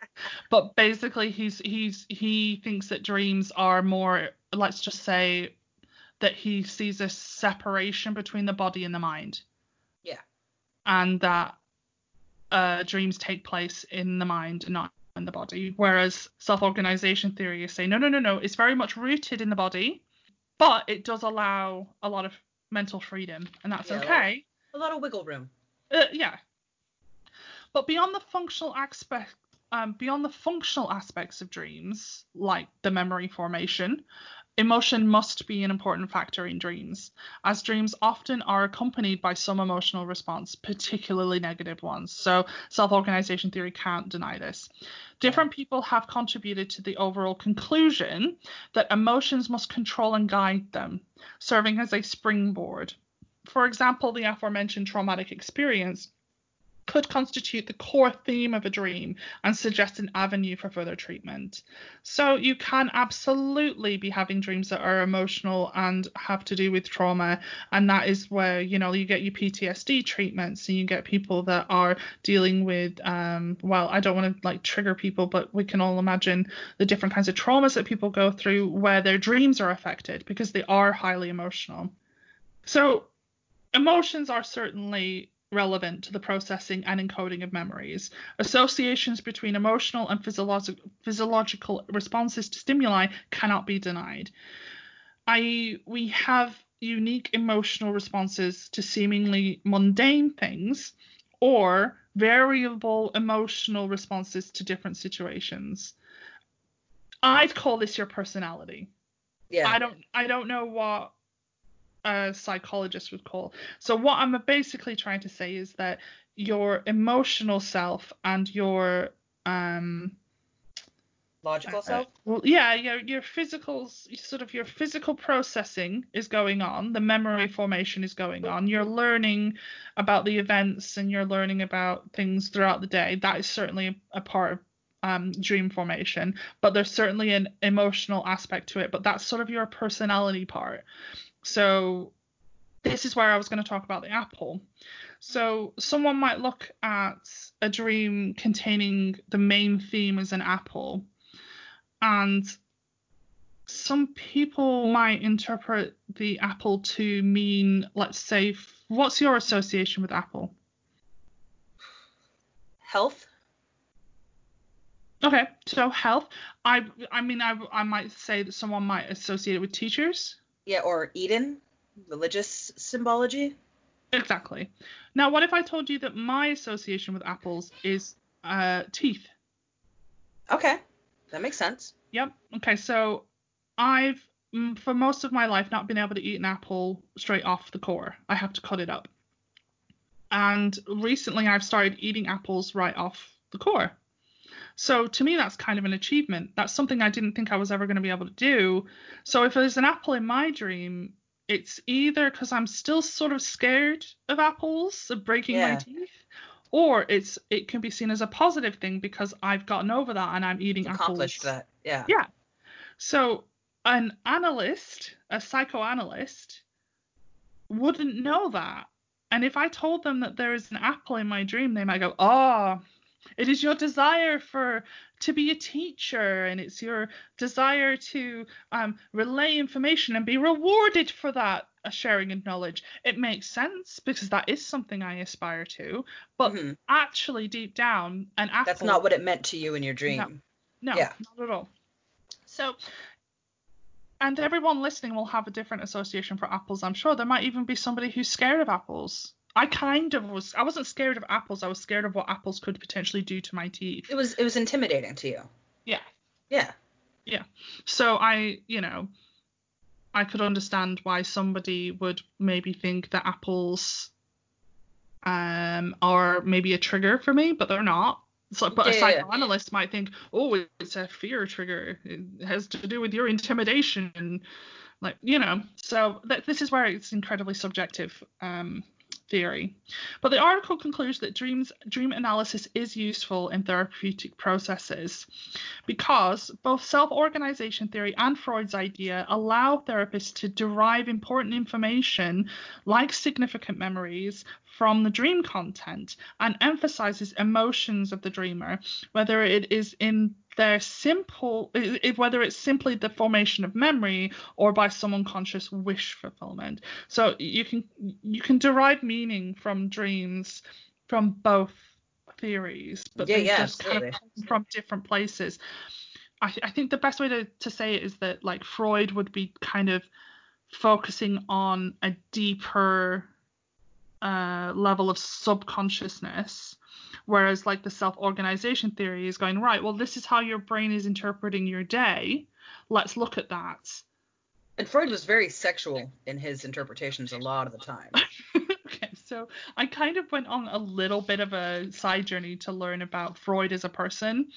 basically, he's he's he thinks that dreams are more. Let's just say that he sees a separation between the body and the mind. Yeah. And that uh, dreams take place in the mind and not in the body. Whereas self-organization theory is saying no, no, no, no. It's very much rooted in the body, but it does allow a lot of mental freedom, and that's Yeah, okay. a lot of wiggle room. Uh, yeah. But beyond the functional aspect, um, beyond the functional aspects of dreams, like the memory formation, emotion must be an important factor in dreams, as dreams often are accompanied by some emotional response, particularly negative ones. So self-organization theory can't deny this. Different people have contributed to the overall conclusion that emotions must control and guide them, serving as a springboard. For example, the aforementioned traumatic experience could constitute the core theme of a dream and suggest an avenue for further treatment. So you can absolutely be having dreams that are emotional and have to do with trauma, and that is where you know you get your PTSD treatments and you get people that are dealing with um, well, I don't want to like trigger people, but we can all imagine the different kinds of traumas that people go through where their dreams are affected because they are highly emotional. So emotions are certainly relevant to the processing and encoding of memories. Associations between emotional and physiolog- physiological responses to stimuli cannot be denied. I we have unique emotional responses to seemingly mundane things or variable emotional responses to different situations. I'd call this your personality. Yeah. I don't I don't know what a psychologist would call. So what I'm basically trying to say is that your emotional self and your um logical self. well, yeah, your your physical sort of your physical processing is going on. The memory formation is going on. You're learning about the events and you're learning about things throughout the day. That is certainly a, a part of um, dream formation, but there's certainly an emotional aspect to it. But that's sort of your personality part. So this is where I was going to talk about the apple. So someone might look at a dream containing the main theme as an apple, and some people might interpret the apple to mean, let's say, what's your association with apple? Health. Okay, so health. I I mean I I might say that someone might associate it with teachers. Yeah, or Eden, religious symbology. Exactly. Now, what if I told you that my association with apples is uh, teeth? Okay, that makes sense. Yep. Okay, so I've for most of my life not been able to eat an apple straight off the core. I have to cut it up. And recently I've started eating apples right off the core. So to me, that's kind of an achievement. That's something I didn't think I was ever going to be able to do. So if there's an apple in my dream, it's either because I'm still sort of scared of apples, of breaking yeah. my teeth, or it's it can be seen as a positive thing because I've gotten over that and I'm eating it's apples. Accomplished that, yeah. Yeah. So an analyst, a psychoanalyst, wouldn't know that. And if I told them that there is an apple in my dream, they might go, "Oh, it is your desire for to be a teacher, and it's your desire to um, relay information and be rewarded for that a sharing of knowledge. It makes sense because that is something I aspire to. But mm-hmm. actually, deep down, an apple. That's not what it meant to you in your dream. No, no yeah. not at all. So and everyone listening will have a different association for apples. I'm sure there might even be somebody who's scared of apples. I kind of was. I wasn't scared of apples. I was scared of what apples could potentially do to my teeth. It was. It was intimidating to you. Yeah. Yeah. Yeah. So I, you know, I could understand why somebody would maybe think that apples um are maybe a trigger for me, but they're not. So, but yeah, a psychoanalyst yeah. might think, oh, it's a fear trigger. It has to do with your intimidation like you know. So th- this is where it's incredibly subjective. Um, theory. But the article concludes that dreams, dream analysis is useful in therapeutic processes because both self organization theory and Freud's idea allow therapists to derive important information like significant memories from the dream content and emphasizes emotions of the dreamer, whether it is in they're simple if, whether it's simply the formation of memory or by some unconscious wish fulfillment so you can you can derive meaning from dreams from both theories but yeah, they yeah, just absolutely. kind of come from different places I, th- I think the best way to, to say it is that like freud would be kind of focusing on a deeper uh, level of subconsciousness Whereas like the self-organization theory is going, right, well, this is how your brain is interpreting your day. Let's look at that. And Freud was very sexual in his interpretations a lot of the time. okay, so I kind of went on a little bit of a side journey to learn about Freud as a person.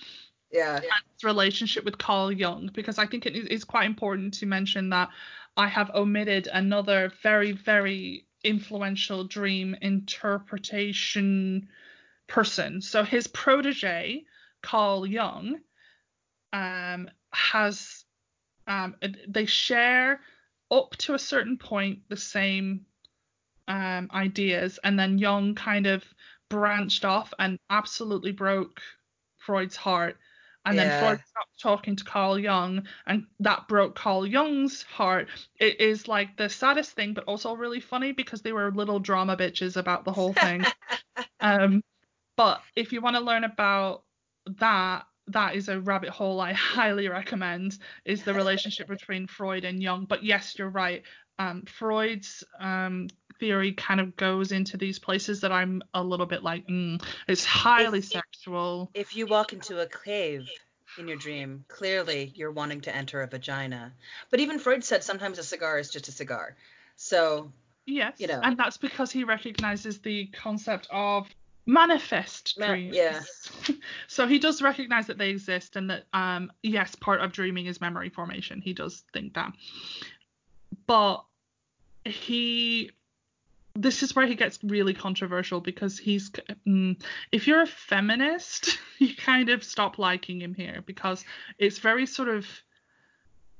Yeah. And his relationship with Carl Jung, because I think it is quite important to mention that I have omitted another very, very influential dream interpretation person. So his protege, Carl Jung, um, has um, they share up to a certain point the same um, ideas, and then Jung kind of branched off and absolutely broke Freud's heart. And then Freud stopped talking to Carl Jung, and that broke Carl Jung's heart. It is like the saddest thing, but also really funny because they were little drama bitches about the whole thing. um, but if you want to learn about that, that is a rabbit hole I highly recommend. Is the relationship between Freud and Jung. But yes, you're right. Um, Freud's um, theory kind of goes into these places that I'm a little bit like, mm, it's highly If- sexual. If you walk into a cave in your dream, clearly you're wanting to enter a vagina. But even Freud said sometimes a cigar is just a cigar. So Yes, you know. and that's because he recognizes the concept of manifest Ma- dreams. yeah. so he does recognize that they exist and that um yes, part of dreaming is memory formation. He does think that. But he this is where he gets really controversial because he's mm, if you're a feminist, you kind of stop liking him here because it's very sort of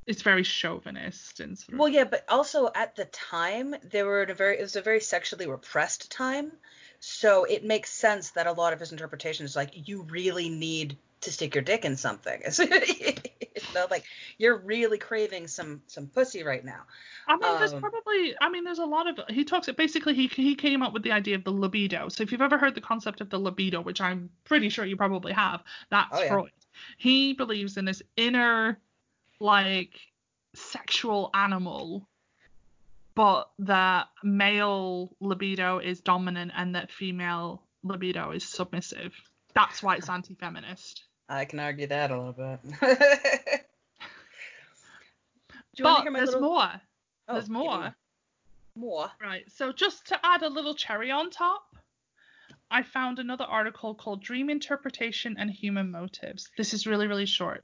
it's very chauvinist and sort of well, yeah, but also at the time they were in a very it was a very sexually repressed time. So it makes sense that a lot of his interpretation is like you really need to stick your dick in something. you know, like you're really craving some some pussy right now. I mean, there's Um, probably, I mean, there's a lot of. He talks. Basically, he he came up with the idea of the libido. So if you've ever heard the concept of the libido, which I'm pretty sure you probably have, that's Oh, yeah. Freud. He believes in this inner, like, sexual animal, but that male libido is dominant and that female libido is submissive. That's why it's anti-feminist. I can argue that a little bit. But want to hear my there's little? more. Oh, there's give me more. More. Right. So just to add a little cherry on top, I found another article called Dream Interpretation and Human Motives. This is really, really short.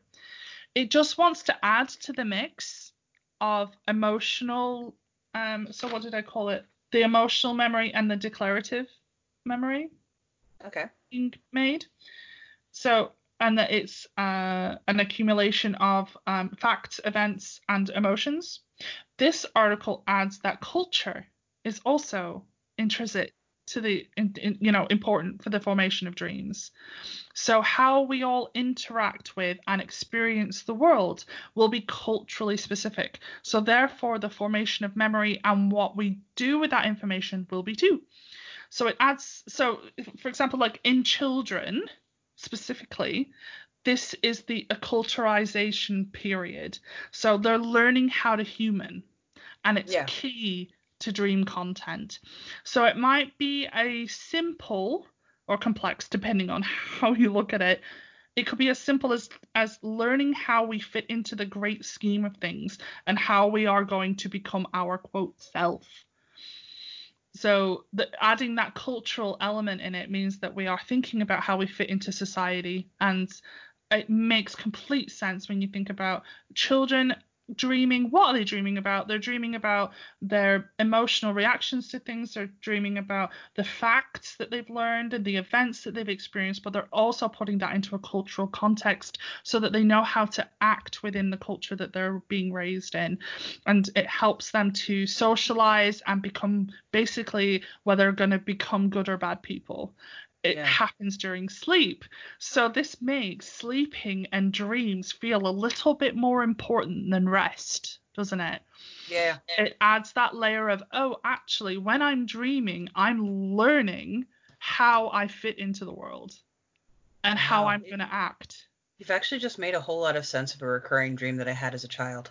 It just wants to add to the mix of emotional um so what did I call it? The emotional memory and the declarative memory Okay. being made. So, and that it's uh, an accumulation of um, facts, events, and emotions. This article adds that culture is also intrinsic to the, in, in, you know, important for the formation of dreams. So, how we all interact with and experience the world will be culturally specific. So, therefore, the formation of memory and what we do with that information will be too. So it adds, so for example, like in children specifically, this is the acculturization period. So they're learning how to human, and it's Yeah. key to dream content. So it might be a simple or complex, depending on how you look at it. It could be as simple as as learning how we fit into the great scheme of things and how we are going to become our quote self. So the, adding that cultural element in it means that we are thinking about how we fit into society, and it makes complete sense when you think about children dreaming. What are they dreaming about? They're dreaming about their emotional reactions to things. They're dreaming about the facts that they've learned and the events that they've experienced, but they're also putting that into a cultural context so that they know how to act within the culture that they're being raised in and it helps them to socialize and become basically whether they're going to become good or bad people. It Yeah. happens during sleep. So this makes sleeping and dreams feel a little bit more important than rest, doesn't it? Yeah. It adds that layer of, oh, actually, when I'm dreaming, I'm learning how I fit into the world and how I'm going to act. You've actually just made a whole lot of sense of a recurring dream that I had as a child.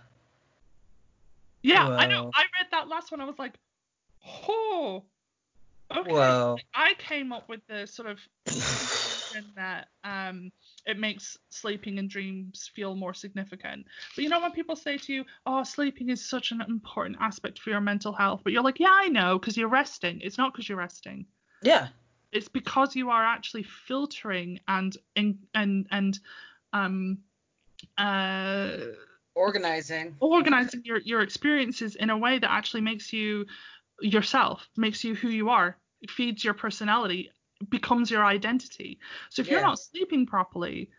Yeah, I know. I read that last one. I was like, oh, okay. Whoa. I came up with the sort of conclusion that um, it makes sleeping and dreams feel more significant. But you know when people say to you, "Oh, sleeping is such an important aspect for your mental health," but you're like, "Yeah, I know, because you're resting." It's not because you're resting. Yeah. It's because you are actually filtering and and and and um uh Organizing. organizing your your experiences in a way that actually makes you yourself, makes you who you are, it feeds your personality becomes your identity. So if Yeah. you're not sleeping properly,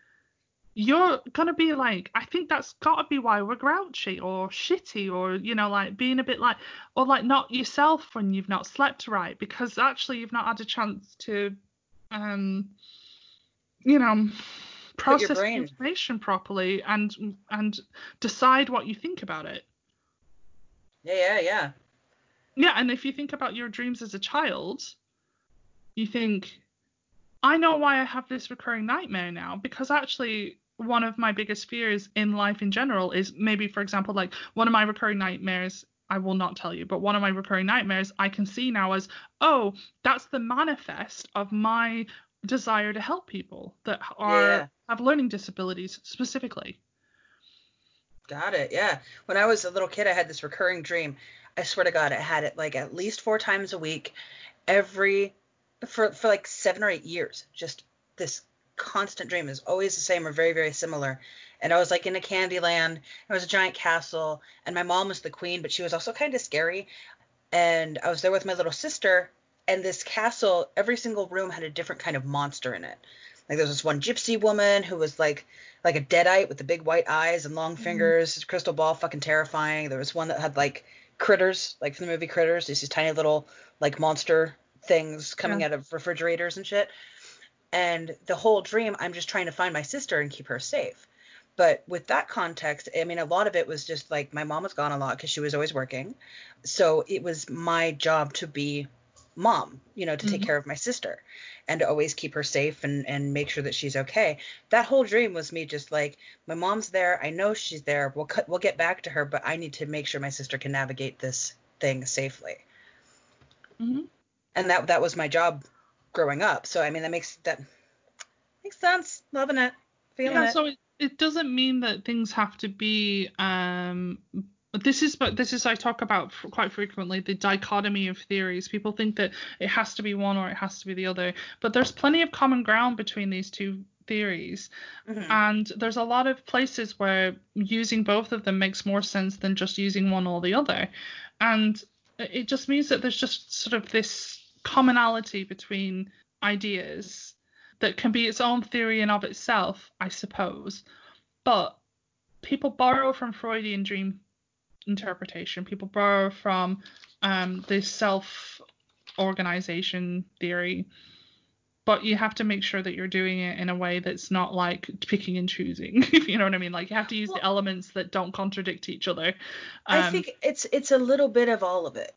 you're gonna be like, I think that's gotta be why we're grouchy or shitty or you know like being a bit like or like not yourself when you've not slept right because actually you've not had a chance to um you know process information properly and and decide what you think about it. Yeah, yeah, yeah. Yeah, and if you think about your dreams as a child, you think, I know why I have this recurring nightmare now because actually one of my biggest fears in life in general is maybe, for example, like one of my recurring nightmares. I will not tell you, but one of my recurring nightmares I can see now as, oh, that's the manifest of my desire to help people that are Yeah. have learning disabilities specifically. Got it. Yeah. When I was a little kid, I had this recurring dream. I swear to God, I had it like at least four times a week, every for for like seven or eight years. Just this constant dream is always the same or very very similar. And I was like in a candy land. There was a giant castle, and my mom was the queen, but she was also kind of scary. And I was there with my little sister, and this castle, every single room had a different kind of monster in it. Like there was this one gypsy woman who was like like a deadite with the big white eyes and long mm-hmm. fingers, his crystal ball fucking terrifying. There was one that had like critters, like from the movie Critters, these tiny little like monster things coming Yeah. out of refrigerators and shit. And the whole dream, I'm just trying to find my sister and keep her safe. But with that context, I mean, a lot of it was just like my mom was gone a lot because she was always working. So it was my job to be mom, you know, to take Mhm. care of my sister and to always keep her safe and, and make sure that she's okay. That whole dream was me just like, my mom's there. I know she's there. We'll cut, we'll get back to her, but I need to make sure my sister can navigate this thing safely. hmm And that that was my job growing up. So I mean, that makes that makes sense. Loving it, feeling yeah it. so it, it doesn't mean that things have to be um this is but this is i talk about quite frequently the dichotomy of theories. People think that it has to be one or it has to be the other. But there's plenty of common ground between these two theories. Mhm. and there's a lot of places where using both of them makes more sense than just using one or the other. And it it just means that there's just sort of this commonality between ideas that can be its own theory in of itself i suppose. But people borrow from freudian dream interpretation people borrow from um, this self organization theory but you have to make sure that you're doing it in a way that's not like picking and choosing if you know what i mean like you have to use the elements that don't contradict each other I Um, think it's it's a little bit of all of it,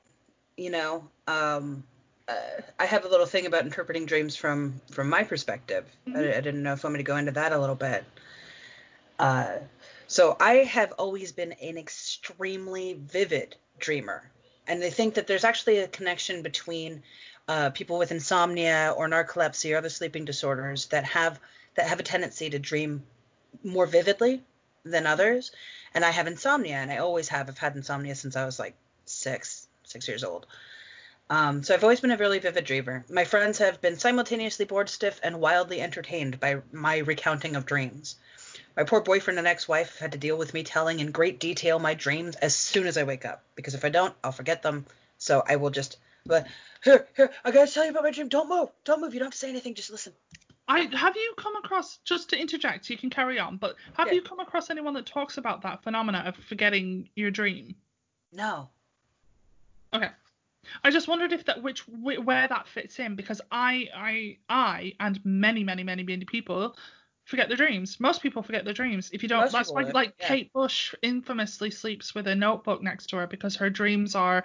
you know. Um, uh, I have a little thing about interpreting dreams from from my perspective. I, I didn't know if want me to go into that a little bit. Uh, so I have always been an extremely vivid dreamer, and they think that there's actually a connection between uh, people with insomnia or narcolepsy or other sleeping disorders that have that have a tendency to dream more vividly than others. And I have insomnia, and I always have. I've had insomnia since I was like six, six years old. Um, so I've always been a really vivid dreamer. My friends have been simultaneously bored stiff and wildly entertained by my recounting of dreams. My poor boyfriend and ex-wife had to deal with me telling in great detail my dreams as soon as I wake up, because if I don't, I'll forget them. So I will just, but here, here, I gotta tell you about my dream. Don't move, don't move. You don't have to say anything. Just listen. I have you come across just to interject, you can carry on, but have Yeah. you come across anyone that talks about that phenomena of forgetting your dream? No. Okay. I just wondered if that which where that fits in because I I I and many many many many people forget their dreams. Most people forget their dreams. If you don't, Most that's why like yeah. Kate Bush infamously sleeps with a notebook next to her because her dreams are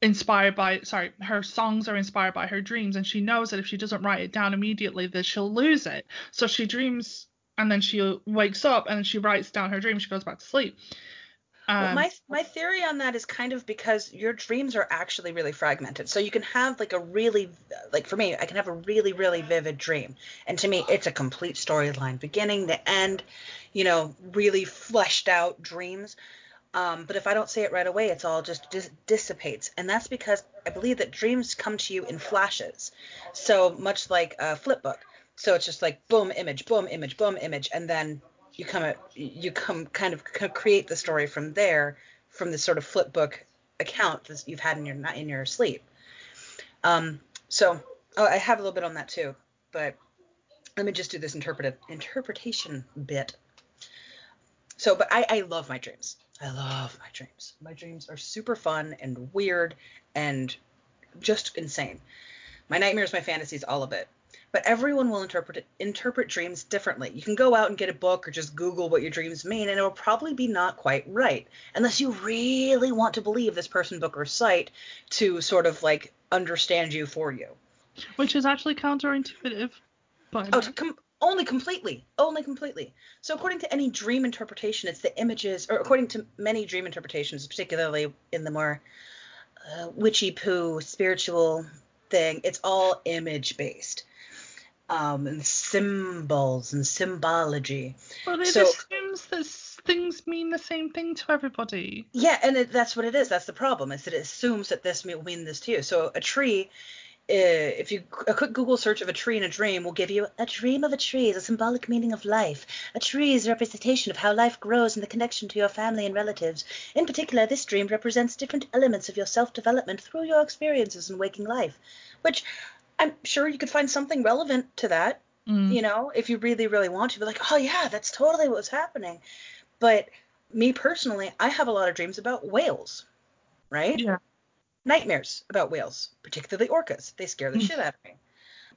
inspired by sorry her songs are inspired by her dreams and she knows that if she doesn't write it down immediately that she'll lose it so she dreams and then she wakes up and she writes down her dream she goes back to sleep Well, um, my my theory on that is kind of because your dreams are actually really fragmented. So you can have like a really like for me, I can have a really really vivid dream, and to me, it's a complete storyline, beginning to end, you know, really fleshed out dreams. Um, but if I don't say it right away, it's all just dis- dissipates, and that's because I believe that dreams come to you in flashes, so much like a flip book. So it's just like boom image, boom image, boom image, and then you come at, you come kind of create the story from there, from the sort of flip book account that you've had in your in your sleep. Um, so Oh, I have a little bit on that too, but let me just do this interpretive interpretation bit. So, but I, I love my dreams. I love my dreams. My dreams are super fun and weird and just insane. My nightmares, my fantasies, all of it. But everyone will interpret interpret dreams differently. You can go out and get a book or just Google what your dreams mean, and it'll probably be not quite right, unless you really want to believe this person, book, or site to sort of like understand you for you. Which is actually counterintuitive. But Oh, com- only completely, only completely. So according to any dream interpretation, it's the images, or according to many dream interpretations, particularly in the more uh, witchy poo spiritual thing, it's all image based. Um, and symbols and symbology. But it So- assumes that things mean the same thing to everybody. Yeah, and it, that's what it is. That's the problem. Is that it assumes that this will mean this to you. So a tree, uh, if you a quick Google search of a tree in a dream will give you a dream of a tree is a symbolic meaning of life. A tree is a representation of how life grows and the connection to your family and relatives. In particular, this dream represents different elements of your self-development through your experiences in waking life, which I'm sure you could find something relevant to that Mm. you know, if you really, really want to, be like, oh yeah, that's totally what's happening. But me personally, I have a lot of dreams about whales, right? Yeah. Nightmares about whales, particularly orcas. They scare the shit out of me.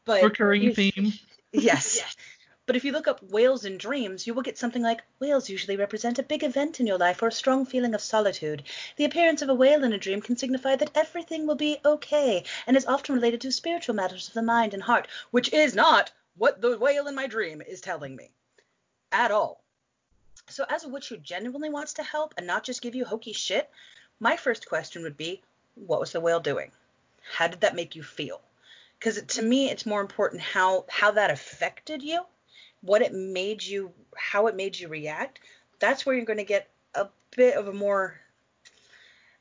But Recurring theme. Yes. But if you look up whales in dreams, you will get something like whales usually represent a big event in your life or a strong feeling of solitude. The appearance of a whale in a dream can signify that everything will be okay and is often related to spiritual matters of the mind and heart, which is not what the whale in my dream is telling me at all. So, as a witch who genuinely wants to help and not just give you hokey shit, my first question would be what was the whale doing? How did that make you feel? Because to me, it's more important how how that affected you, what it made you, how it made you react. That's where you're going to get a bit of a more.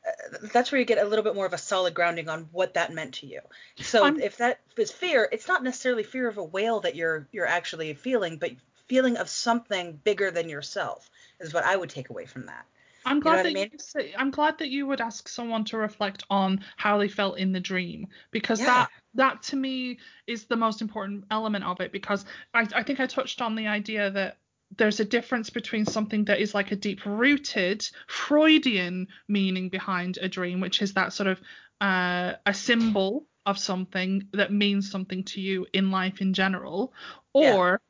Uh, that's where you get a little bit more of a solid grounding on what that meant to you. So I'm- if that is fear, it's not necessarily fear of a whale that you're you're actually feeling, but feeling of something bigger than yourself is what I would take away from that. I'm glad what I that mean? you say, I'm glad that you would ask someone to reflect on how they felt in the dream because Yeah. that that to me is the most important element of it because I, I think I touched on the idea that there's a difference between something that is like a deep rooted Freudian meaning behind a dream, which is that sort of uh, a symbol of something that means something to you in life in general, Yeah. or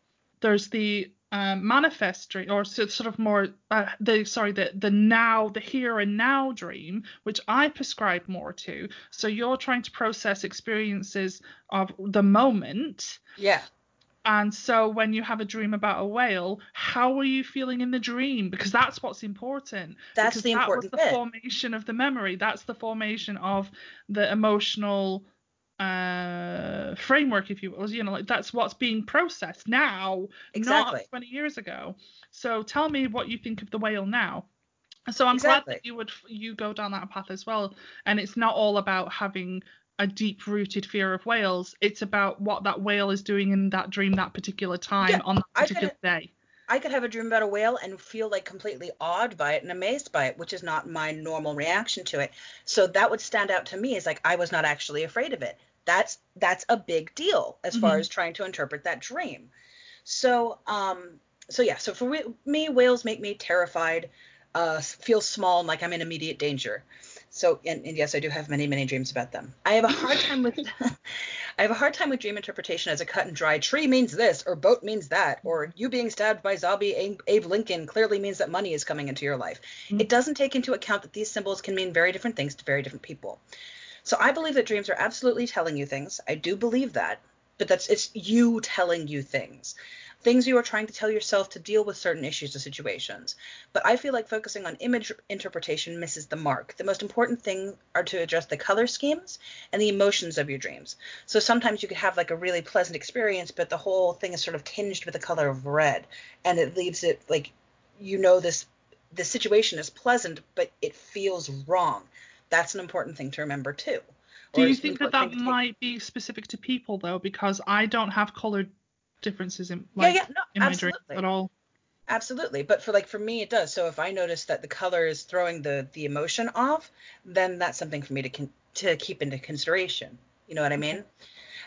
there's the um, manifest dream, or sort of more uh, the sorry the the now the here and now dream, which I prescribe more to. So you're trying to process experiences of the moment. Yeah. And so when you have a dream about a whale, how are you feeling in the dream? Because that's what's important. That's because the that important was the bit. formation of the memory. That's the formation of the emotional uh framework if you will you know like that's what's being processed now Exactly. not 20 years ago. So tell me what you think of the whale now. So i'm Exactly. glad that you would you go down that path as well. And it's not all about having a deep rooted fear of whales. It's about what that whale is doing in that dream that particular time Yeah, on that I particular day I could have a dream about a whale and feel like completely awed by it and amazed by it, which is not my normal reaction to it. So that would stand out to me as like I was not actually afraid of it. That's that's a big deal as far Mhm. as trying to interpret that dream. So um so yeah, so for me whales make me terrified, uh feel small and like I'm in immediate danger. So and, and yes, I do have many many dreams about them. I have a hard time with I have a hard time with dream interpretation as a cut and dry tree means this or boat means that or you being stabbed by zombie Abe Lincoln clearly means that money is coming into your life. Mhm. It doesn't take into account that these symbols can mean very different things to very different people. So I believe that dreams are absolutely telling you things. I do believe that, but that's it's you telling you things. Things you are trying to tell yourself to deal with certain issues or situations. But I feel like focusing on image interpretation misses the mark. The most important thing are to address the color schemes and the emotions of your dreams. So sometimes you could have like a really pleasant experience, but the whole thing is sort of tinged with the color of red, and it leaves it like you know this the situation is pleasant, but it feels wrong. That's an important thing to remember too. do you think that that might be specific to people though because i don't have colored differences in Yeah, like yeah, no, in my absolutely. dreams at all Absolutely, but for like for me it does. So if I notice that the color is throwing the the emotion off, then that's something for me to con- to keep into consideration. You know what I mean?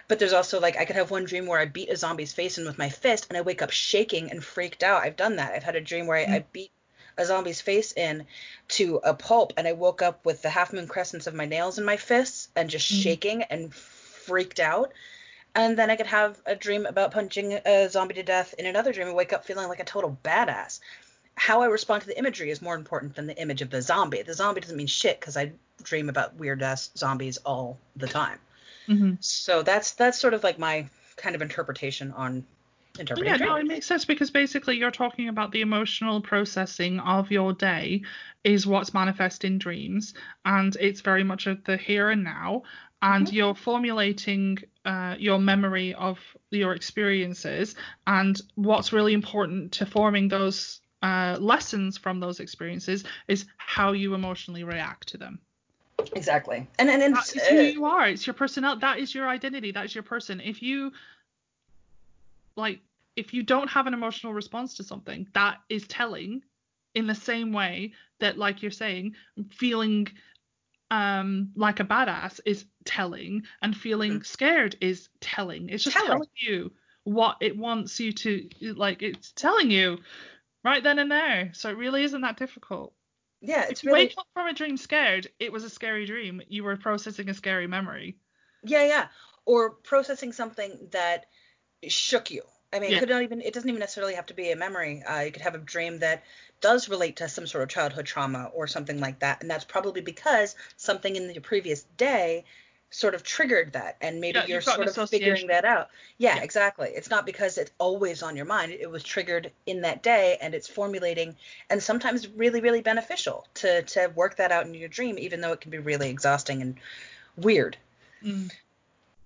But there's also like I could have one dream where I beat a zombie's face in with my fist and I wake up shaking and freaked out. I've done that. I've had a dream where I, I beat a zombie's face in to a pulp and I woke up with the half moon crescents of my nails in my fists and just Mm. shaking and freaked out. And then I could have a dream about punching a zombie to death in another dream and wake up feeling like a total badass. How I respond to the imagery is more important than the image of the zombie. The zombie doesn't mean shit because I dream about weird ass zombies all the time. hmm So that's that's sort of like my kind of interpretation on interpreting Yeah, dreams. no, it makes sense because basically you're talking about the emotional processing of your day is what's manifest in dreams, and it's very much of the here and now, and Mhm. you're formulating uh, your memory of your experiences, and what's really important to forming those uh, lessons from those experiences is how you emotionally react to them. Exactly. And and, and That is who you are. It's your personality. That is your identity. That is your person. If you like, if you don't have an emotional response to something, that is telling. In the same way that, like you're saying, feeling um like a badass is telling, and feeling scared is telling. It's just Telling. telling you what it wants you to like. It's telling you right then and there. So it really isn't that difficult. yeah, If it's you really wake up from a dream scared, it was a scary dream. You were processing a scary memory. yeah, yeah. Or processing something that shook you. I mean, Yeah. it could not even it doesn't even necessarily have to be a memory. Uh, you could have a dream that does relate to some sort of childhood trauma or something like that, and that's probably because something in the previous day sort of triggered that, and maybe Yeah, you're you've got an sort of figuring that out. Yeah, Yeah. exactly. It's not because it's always on your mind. It was triggered in that day, and it's formulating, and sometimes really, really beneficial to to work that out in your dream, even though it can be really exhausting and weird. Mm.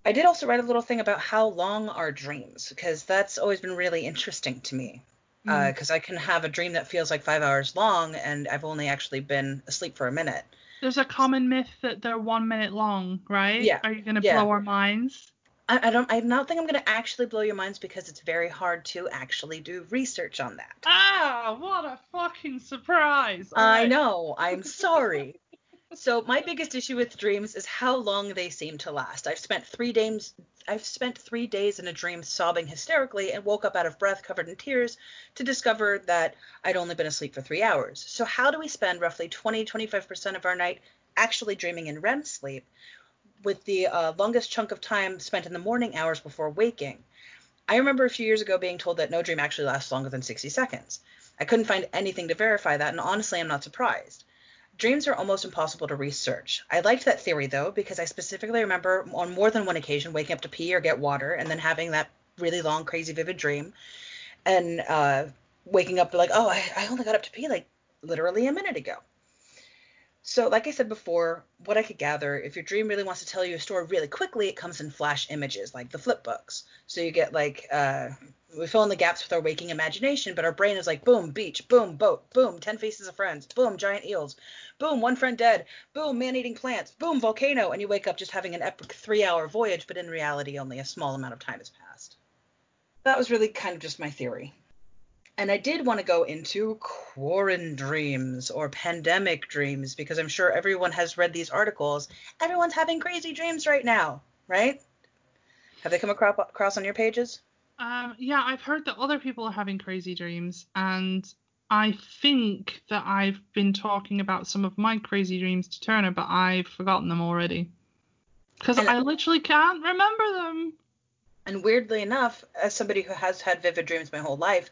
I did also write a little thing about how long are dreams because that's always been really interesting to me. Mm. Because I can have a dream that feels like five hours long and I've only actually been asleep for a minute. There's a common myth that they're one minute long, right? Yeah, Are you gonna yeah. blow our minds? I, I don't. I don't think I'm going to actually blow your minds because it's very hard to actually do research on that. Ah, what a fucking surprise! I know. I'm sorry. so my biggest issue with dreams is how long they seem to last. I've spent three days. I've spent three days in a dream sobbing hysterically and woke up out of breath, covered in tears, to discover that I'd only been asleep for three hours. So how do we spend roughly 20-25% of our night actually dreaming in REM sleep, with the uh, longest chunk of time spent in the morning hours before waking? I remember a few years ago being told that no dream actually lasts longer than 60 seconds. I couldn't find anything to verify that, and honestly, I'm not surprised. Dreams are almost impossible to research. I liked that theory though, because I specifically remember on more than one occasion waking up to pee or get water and then having that really long, crazy, vivid dream and uh, waking up like, oh, I, I only got up to pee like literally a minute ago. So, like I said before, what I could gather, if your dream really wants to tell you a story really quickly, it comes in flash images, like the flip books. So you get like, uh, we fill in the gaps with our waking imagination, but our brain is like, boom, beach, boom, boat, boom, 10 faces of friends, boom, giant eels, boom, one friend dead, boom, man eating plants, boom, volcano, and you wake up just having an epic three hour voyage, but in reality, only a small amount of time has passed. That was really kind of just my theory. And I did want to go into quarantine dreams or pandemic dreams because I'm sure everyone has read these articles. Everyone's having crazy dreams right now, right? Have they come across on your pages? Um, yeah, I've heard that other people are having crazy dreams, and I think that I've been talking about some of my crazy dreams to Turner, but I've forgotten them already. Because I literally can't remember them. And weirdly enough, as somebody who has had vivid dreams my whole life,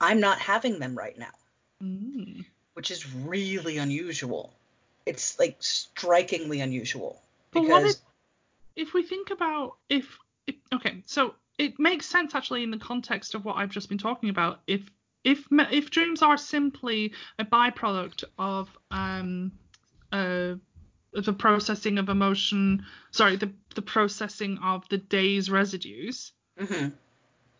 I'm not having them right now, Mm. which is really unusual. It's like strikingly unusual because if, if we think about if, if okay, so it makes sense actually in the context of what I've just been talking about. If if if dreams are simply a byproduct of um uh the processing of emotion, sorry, the the processing of the day's residues, Mhm.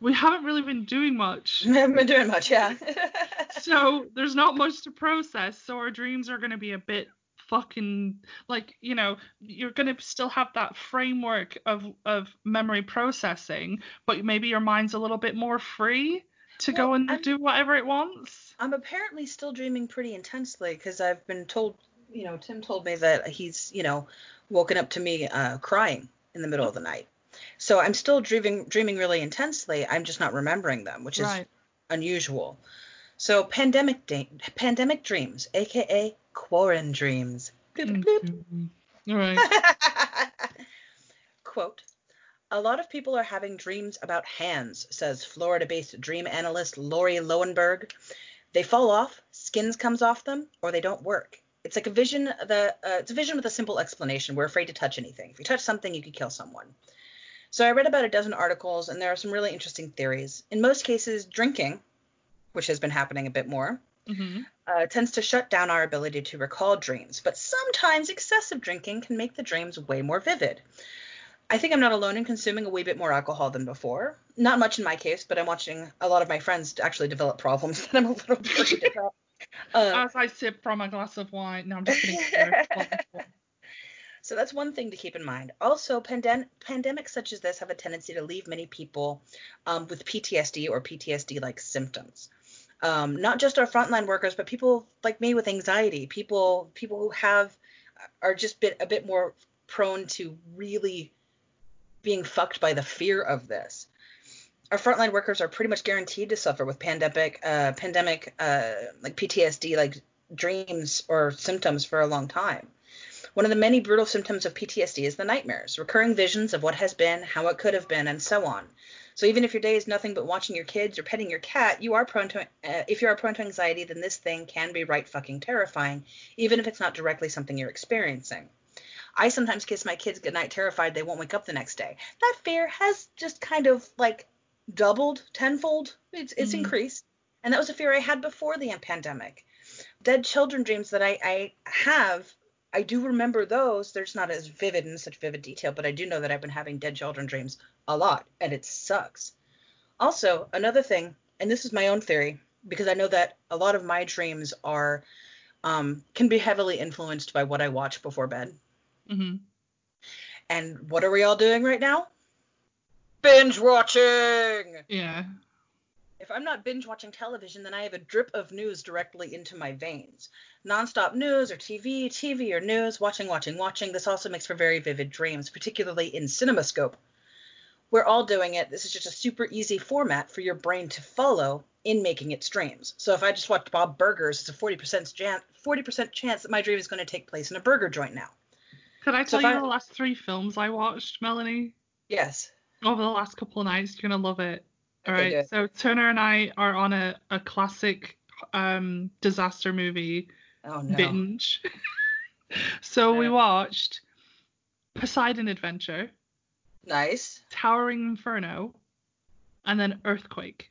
We haven't really been doing much. haven't been doing much, yeah. so there's not much to process so our dreams are going to be a bit fucking like you know you're going to still have that framework of of memory processing but maybe your mind's a little bit more free to go and I'm- do whatever it wants I'm apparently still dreaming pretty intensely because I've been told, you know, Tim told me that he's, you know, woken up to me uh, crying in the middle of the night. So I'm still dreaming dreaming really intensely. I'm just not remembering them, which is Right. unusual. So pandemic pandemic dreams, aka quarantine dreams. Bloop, bloop. Mhm. Right. Quote, a lot of people are having dreams about hands, says Florida-based dream analyst Lauri Loewenberg. They fall off, skins comes off them, or they don't work. It's like a vision the uh, it's a vision with a simple explanation. We're afraid to touch anything. If you touch something, you could kill someone. So I read about a dozen articles and there are some really interesting theories. In most cases, drinking, which has been happening a bit more, hmm uh, tends to shut down our ability to recall dreams, but sometimes excessive drinking can make the dreams way more vivid. I think I'm not alone in consuming a wee bit more alcohol than before. Not much in my case, but I'm watching a lot of my friends actually develop problems that I'm a little worried about. Uh, As I sip from a glass of wine. No, I'm just kidding. so that's one thing to keep in mind. Also, pandem- pandemics such as this have a tendency to leave many people um, with PTSD or PTSD-like symptoms. Um, not just our frontline workers, but people like me with anxiety. People people who have are just bit a bit more prone to really being fucked by the fear of this. Our frontline workers are pretty much guaranteed to suffer with pandemic uh, pandemic uh, like PTSD like dreams or symptoms for a long time. One of the many brutal symptoms of PTSD is the nightmares, recurring visions of what has been, how it could have been, and so on. So even if your day is nothing but watching your kids or petting your cat, you are prone to uh, if you are prone to anxiety, then this thing can be right fucking terrifying, even if it's not directly something you're experiencing. I sometimes kiss my kids goodnight terrified they won't wake up the next day. That fear has just kind of like doubled tenfold. It's it's Mhm. increased. And that was a fear I had before the pandemic. Dead children dreams that I, I have, I do remember those. There's not as vivid in such vivid detail, but I do know that I've been having dead children dreams a lot, and it sucks. Also, another thing, and this is my own theory, because I know that a lot of my dreams are um, can be heavily influenced by what I watch before bed. hmm And what are we all doing right now? Binge watching. Yeah. If I'm not binge watching television, then I have a drip of news directly into my veins. Nonstop news or TV, TV or news, watching, watching, watching. This also makes for very vivid dreams, particularly in CinemaScope. We're all doing it. This is just a super easy format for your brain to follow in making its dreams. So if I just watched Bob Burgers, it's a 40% chance, 40% chance that my dream is going to take place in a burger joint now. Could I tell if you I- the last three films I watched, Melanie? Yes. Over the last couple of nights, you're gonna love it. All Okay, So Turner and I are on a, a classic um disaster movie Oh no. binge. so we watched Poseidon Adventure, Nice. Towering Inferno, and then Earthquake.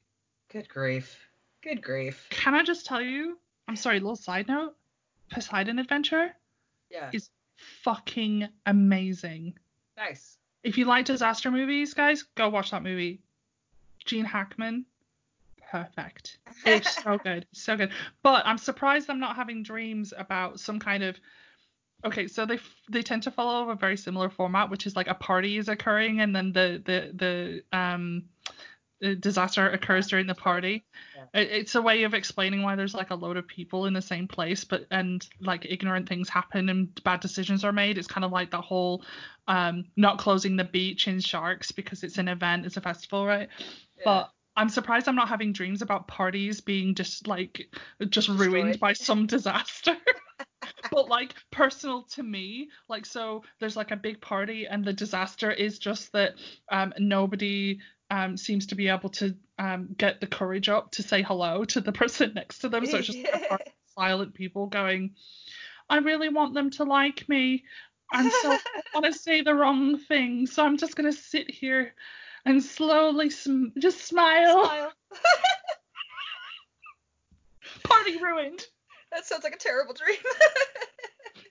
Good grief. Good grief. Can I just tell you? I'm sorry, little side note. Poseidon Adventure Yeah. is fucking amazing. Nice. If you like disaster movies, guys, go watch that movie. Gene Hackman, perfect. It's so good, so good. But I'm surprised I'm not having dreams about some kind of. Okay, so they they tend to follow a very similar format, which is like a party is occurring and then the the the um disaster occurs during the party. It, it's a way of explaining why there's like a load of people in the same place, but and like ignorant things happen and bad decisions are made. It's kind of like that whole um not closing the beach in Sharks because it's an event, it's a festival, right? But I'm surprised I'm not having dreams about parties being just like just ruined by some disaster. but like personal to me, like so there's like a big party and the disaster is just that um nobody um seems to be able to um get the courage up to say hello to the person next to them. So it's just like a party of silent people going, I really want them to like me. And so I want to say the wrong thing. So I'm just gonna sit here and slowly sm- just smile. Smile. Party ruined, that sounds like a terrible dream.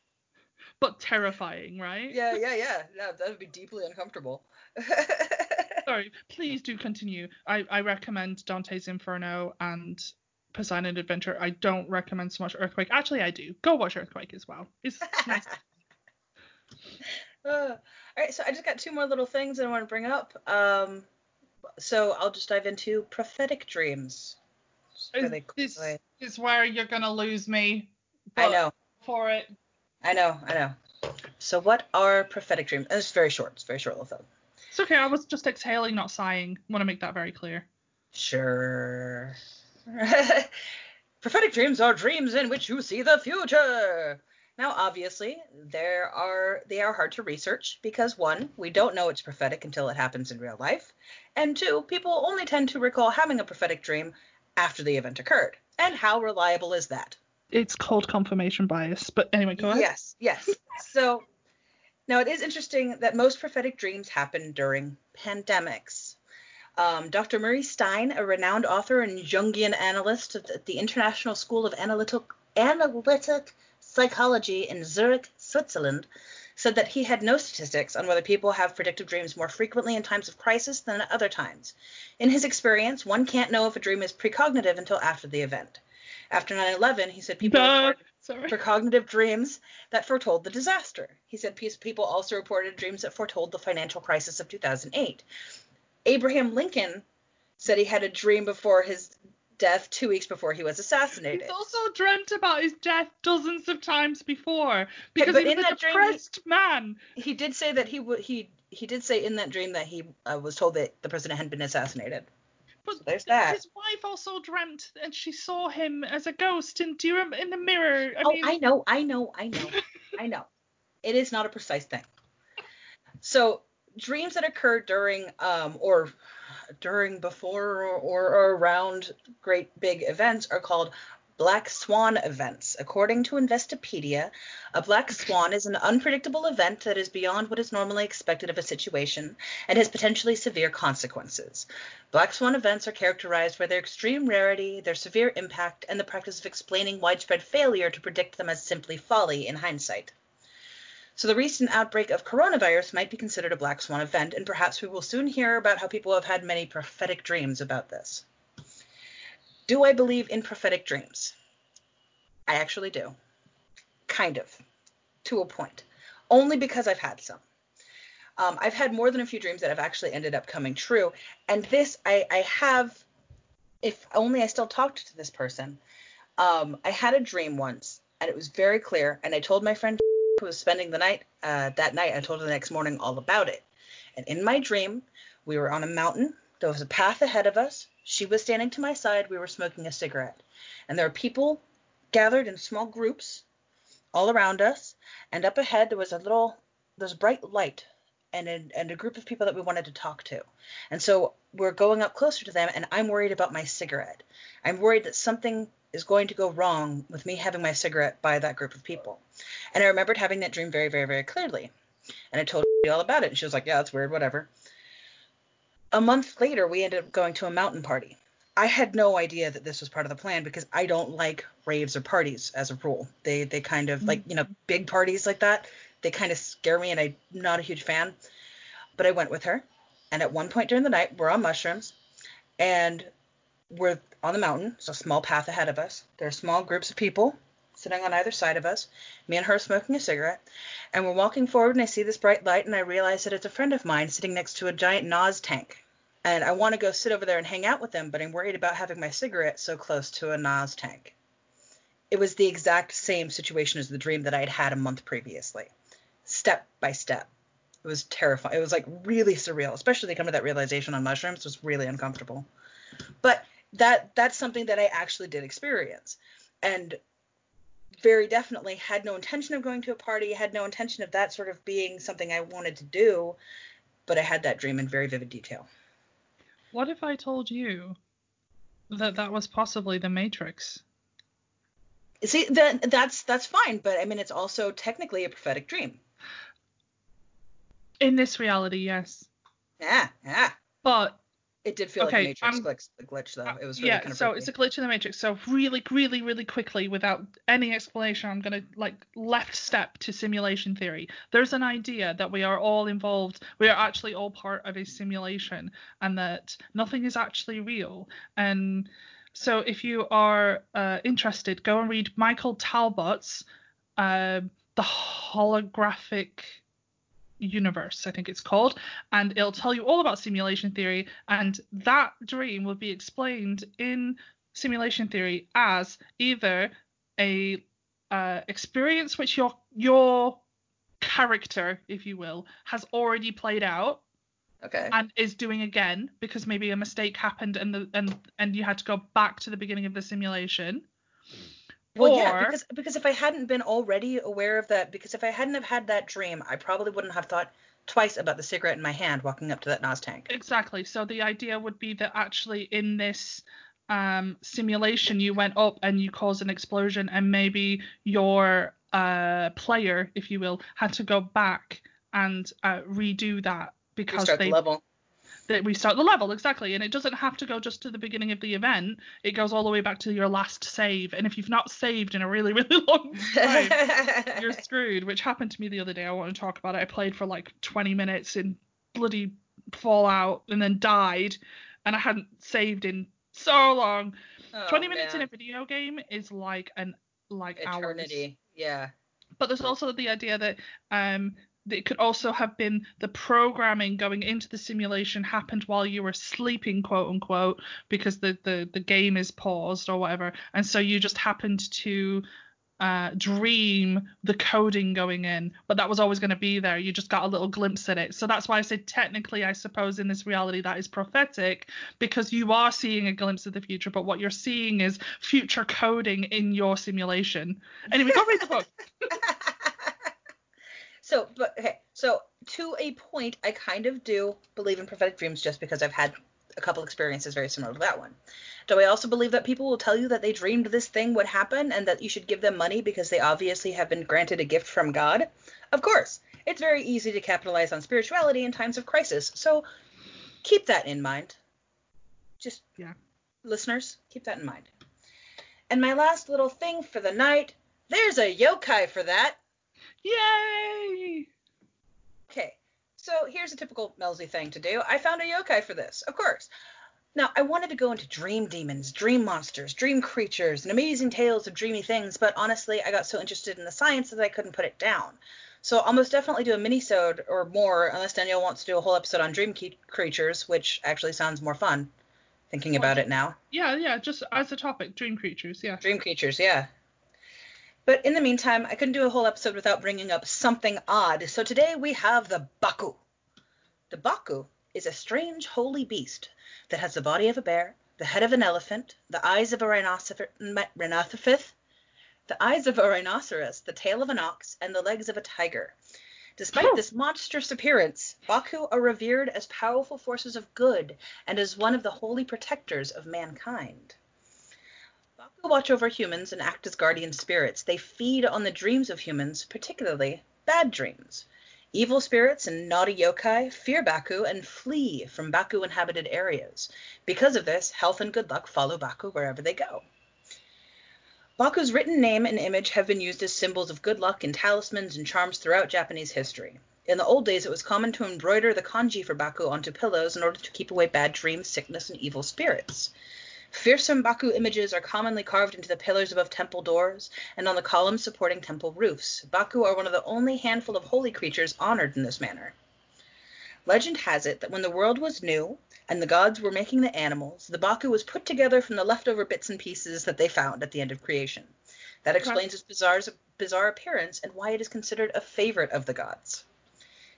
but terrifying, right? yeah, yeah, yeah. Yeah, that would be deeply uncomfortable. Sorry, please do continue. I, I recommend Dante's Inferno and Poseidon Adventure. I don't recommend so much Earthquake. Actually, I do. Go watch Earthquake as well. It's nice. Uh, all right, so I just got two more little things that I want to bring up. Um, so I'll just dive into prophetic dreams. Really this quickly. is where you're gonna lose me. I know, For it. I know, I know. So what are prophetic dreams? And it's very short. It's very short little thing. It's okay. I was just exhaling, not sighing. want to make that very clear. Sure. Prophetic dreams are dreams in which you see the future. Now, obviously, there are they are hard to research because one, we don't know it's prophetic until it happens in real life, and two, people only tend to recall having a prophetic dream after the event occurred. And how reliable is that? It's called confirmation bias. But anyway, go ahead. Yes, yes. so now it is interesting that most prophetic dreams happen during pandemics. Um, Dr. Murray Stein, a renowned author and Jungian analyst at the International School of Analytic, Analytic Psychology in Zurich, Switzerland, said that he had no statistics on whether people have predictive dreams more frequently in times of crisis than at other times. In his experience, one can't know if a dream is precognitive until after the event. After 9 11, he said people reported precognitive dreams that foretold the disaster. He said people also reported dreams that foretold the financial crisis of 2008. Abraham Lincoln said he had a dream before his death two weeks before he was assassinated. He's also dreamt about his death dozens of times before because but he was a depressed dream, man. He did say that he would he he did say in that dream that he uh, was told that the president had been assassinated. But there's that. His wife also dreamt and she saw him as a ghost in do you remember, in the mirror. I oh, mean... I know, I know, I know, I know. It is not a precise thing. So dreams that occur during um or during, before, or, or around great big events are called black swan events. According to Investopedia, a black swan is an unpredictable event that is beyond what is normally expected of a situation and has potentially severe consequences. Black swan events are characterized by their extreme rarity, their severe impact, and the practice of explaining widespread failure to predict them as simply folly in hindsight. So the recent outbreak of coronavirus might be considered a black swan event, and perhaps we will soon hear about how people have had many prophetic dreams about this. Do I believe in prophetic dreams? I actually do. Kind of. To a point. Only because I've had some. Um, I've had more than a few dreams that have actually ended up coming true. And this, I, I have, if only I still talked to this person. Um, I had a dream once, and it was very clear. And I told my friend who was spending the night uh, that night. I told her the next morning all about it. And in my dream, we were on a mountain. There was a path ahead of us. She was standing to my side. We were smoking a cigarette. And there were people gathered in small groups all around us. And up ahead, there was a little, there's a bright light and a, and a group of people that we wanted to talk to. And so we're going up closer to them, and I'm worried about my cigarette. I'm worried that something is going to go wrong with me having my cigarette by that group of people. And I remembered having that dream very, very, very clearly. And I told her all about it, and she was like, "Yeah, that's weird, whatever." A month later, we ended up going to a mountain party. I had no idea that this was part of the plan because I don't like raves or parties as a rule. They they kind of like you know mm-hmm. big parties like that. They kind of scare me, and I'm not a huge fan. But I went with her, and at one point during the night, we're on mushrooms, and we're on the mountain. It's a small path ahead of us. There are small groups of people sitting on either side of us, me and her smoking a cigarette, and we're walking forward and I see this bright light and I realize that it's a friend of mine sitting next to a giant NOS tank. And I want to go sit over there and hang out with them, but I'm worried about having my cigarette so close to a NOS tank. It was the exact same situation as the dream that I had had a month previously, step by step. It was terrifying. It was like really surreal, especially coming to that realization on mushrooms. Was really uncomfortable. But that that's something that I actually did experience. And very definitely had no intention of going to a party, had no intention of that sort of being something I wanted to do, but I had that dream in very vivid detail. What if I told you that that was possibly the Matrix? See, then that's that's fine, but I mean it's also technically a prophetic dream. In this reality, yes. Yeah, yeah. It did feel okay, like a Matrix glitch, glitch, though. It was really yeah. Kind of so it's a glitch in the Matrix. So really, really, really quickly, without any explanation, I'm gonna like left step to simulation theory. There's an idea that we are all involved. We are actually all part of a simulation, and that nothing is actually real. And so if you are uh, interested, go and read Michael Talbot's uh, The Holographic universe, I think it's called, and it'll tell you all about simulation theory. And that dream will be explained in simulation theory as either a uh, experience which your your character, if you will, has already played out, Okay. and is doing again because maybe a mistake happened and the and and you had to go back to the beginning of the simulation. Well, or, yeah, because because if I hadn't been already aware of that, because if I hadn't have had that dream, I probably wouldn't have thought twice about the cigarette in my hand walking up to that Nos tank. Exactly. So the idea would be that actually in this um, simulation, you went up and you caused an explosion, and maybe your uh, player, if you will, had to go back and uh, redo that because Restart they the level. That restart the level exactly. And it doesn't have to go just to the beginning of the event. It goes all the way back to your last save. And if you've not saved in a really really long time you're screwed which happened to me the other day. I want to talk about it. I played for like 20 minutes in bloody fallout and then died. And i hadn't saved in so long. Oh, 20 minutes in a video game is like an like hours. Eternity. Yeah. but there's also the idea that um it could also have been the programming going into the simulation happened while you were sleeping quote unquote because the the, the game is paused or whatever. And so you just happened to uh, dream the coding going in but that was always going to be there. You just got a little glimpse at it. So that's why i said technically i suppose in this reality that is prophetic because you are seeing a glimpse of the future but what you're seeing is future coding in your simulation. Anyway go read the book so, but okay, so to a point, I kind of do believe in prophetic dreams just because I've had a couple experiences very similar to that one. Do I also believe that people will tell you that they dreamed this thing would happen and that you should give them money because they obviously have been granted a gift from God? Of course. It's very easy to capitalize on spirituality in times of crisis. So keep that in mind. Just Yeah. listeners, keep that in mind. And my last little thing for the night, there's a yokai for that. Yay! Okay, so here's a typical Melzy thing to do. I found a yokai for this, of course. Now, I wanted to go into dream demons, dream monsters, dream creatures, and amazing tales of dreamy things, but honestly, I got so interested in the science that I couldn't put it down. So I'll most definitely do a mini-sode or more, unless Danielle wants to do a whole episode on dream creatures, which actually sounds more fun, thinking Well, about it now. Yeah, yeah, just as a topic, dream creatures, yeah. Dream creatures, yeah. But in the meantime, I couldn't do a whole episode without bringing up something odd. So today we have the Baku. The Baku is a strange holy beast that has the body of a bear, the head of an elephant, the eyes of a rhinoceros, the eyes of a rhinoceros, the tail of an ox, and the legs of a tiger. Despite this monstrous appearance, Baku are revered as powerful forces of good and as one of the holy protectors of mankind. Watch over humans and act as guardian spirits. They feed on the dreams of humans, particularly bad dreams. Evil spirits and naughty yokai fear Baku and flee from Baku inhabited areas. Because of this, health and good luck follow Baku wherever they go. Baku's written name and image have been used as symbols of good luck in talismans and charms throughout Japanese history. In the old days, it was common to embroider the kanji for Baku onto pillows in order to keep away bad dreams, sickness, and evil spirits. Fearsome Baku images are commonly carved into the pillars above temple doors and on the columns supporting temple roofs. Baku are one of the only handful of holy creatures honored in this manner. Legend has it that when the world was new and the gods were making the animals, the Baku was put together from the leftover bits and pieces that they found at the end of creation. That explains its bizarre, bizarre appearance and why it is considered a favorite of the gods.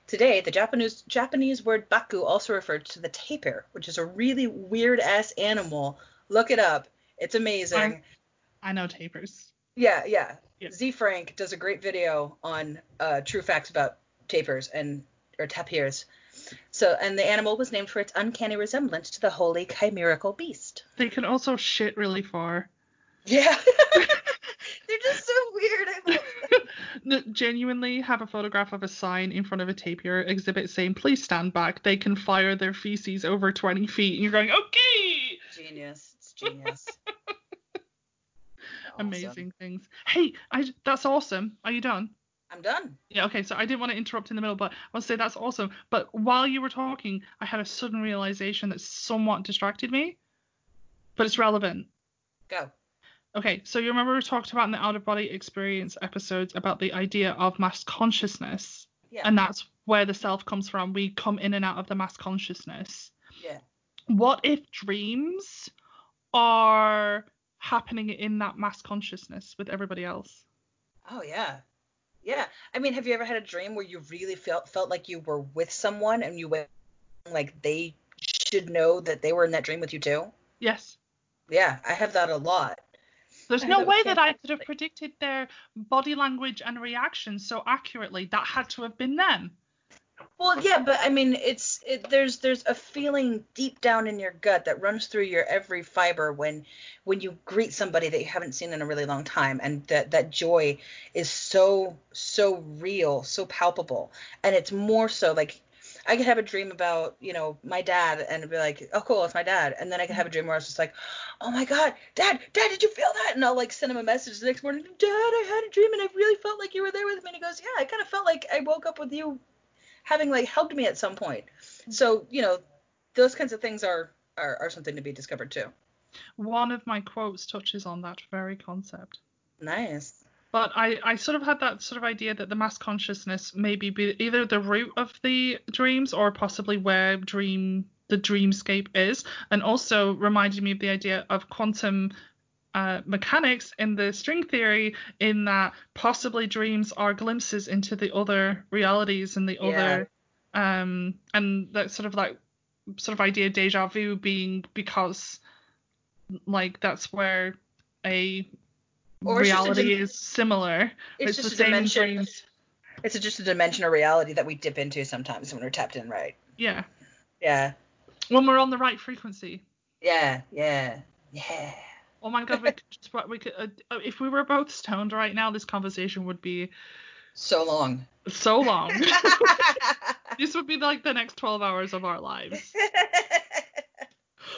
Today, the Japanese Japanese word baku also refers to the tapir, which is a really weird ass animal. Look it up. It's amazing. I'm- I know tapirs. Yeah, yeah. Yeah. Ze Frank does a great video on uh, true facts about tapirs and or tapirs. So, and the animal was named for its uncanny resemblance to the holy chimerical beast. They can also shit really far. Yeah. They're just so weird. I. No, Genuinely have a photograph of a sign in front of a tapir exhibit saying, please stand back. They can fire their feces over 20 feet. And you're going, okay! Genius. Genius. Awesome. Amazing things. Hey, I, that's awesome. Are you done? I'm done. Yeah, okay, so I didn't want to interrupt in the middle, but I want to say that's awesome. But while you were talking, I had a sudden realization that somewhat distracted me, but it's relevant. Go. Okay, so you remember we talked about in the out of body experience episodes about the idea of mass consciousness, Yeah. and that's where the self comes from. We come in and out of the mass consciousness. yeah. What if dreams are happening in that mass consciousness with everybody else? Oh yeah. Yeah. I mean, have you ever had a dream where you really felt felt like you were with someone and you went like they should know that they were in that dream with you too. Yes. Yeah, I have that a lot. There's no way that I could have predicted their body language and reactions so accurately. That had to have been them. Well, yeah, but I mean, it's it, there's there's a feeling deep down in your gut that runs through your every fiber when when you greet somebody that you haven't seen in a really long time, and that that joy is so so real, so palpable, and it's more so like I could have a dream about you know my dad and be like, oh cool, it's my dad, and then I could have a dream where I was just like, oh my god, dad, dad, did you feel that? And I'll like send him a message the next morning, dad, I had a dream and I really felt like you were there with me, and he goes, yeah, I kind of felt like I woke up with you having like helped me at some point. Mm-hmm. So, you know, those kinds of things are are, are something to be discovered too. One of my quotes touches on that very concept. Nice. But I, I sort of had that sort of idea that the mass consciousness maybe be either the root of the dreams or possibly where dream the dreamscape is, and also reminded me of the idea of quantum uh, mechanics in the string theory, in that possibly dreams are glimpses into the other realities and the Yeah. other, um, and that sort of like sort of idea of deja vu being because like that's where a Or it's reality dim- is similar. It's, the just a same dimension. dreams. It's just a dimension of reality that we dip into sometimes when we're tapped in right. Yeah, Yeah. when we're on the right frequency. Yeah. Yeah. Yeah. Oh my god, we could, just- we could uh, uh, if we were both stoned right now, this conversation would be So long. so long. this would be like the next 12 hours of our lives.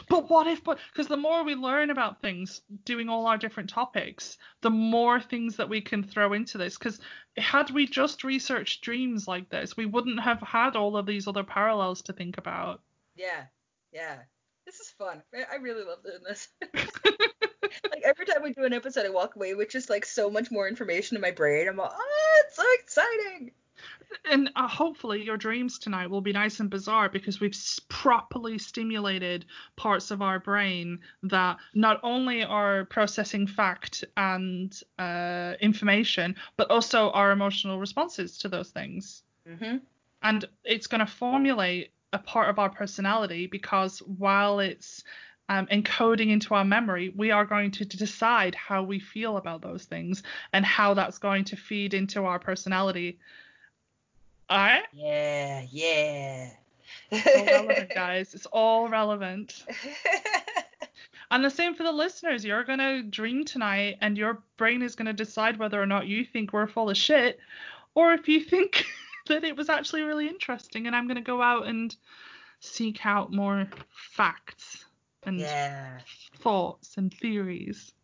But what if, but because the more we learn about things, doing all our different topics, the more things that we can throw into this. Because had we just researched dreams like this, we wouldn't have had all of these other parallels to think about. yeah. Yeah. This is fun. I really love doing this. Like every time we do an episode, I walk away with just like so much more information in my brain. I'm like, oh, it's so exciting. And uh, hopefully, your dreams tonight will be nice and bizarre because we've s- properly stimulated parts of our brain that not only are processing fact and uh, information, but also our emotional responses to those things. Mm-hmm. and it's going to formulate a part of our personality because while it's um, encoding into our memory, we are going to decide how we feel about those things and how that's going to feed into our personality. All right? Yeah, yeah. It's all relevant, guys. It's all relevant. And the same for the listeners. You're going to dream tonight, and your brain is going to decide whether or not you think we're full of shit or if you think that it was actually really interesting. And I'm going to go out and seek out more facts and yeah. thoughts and theories.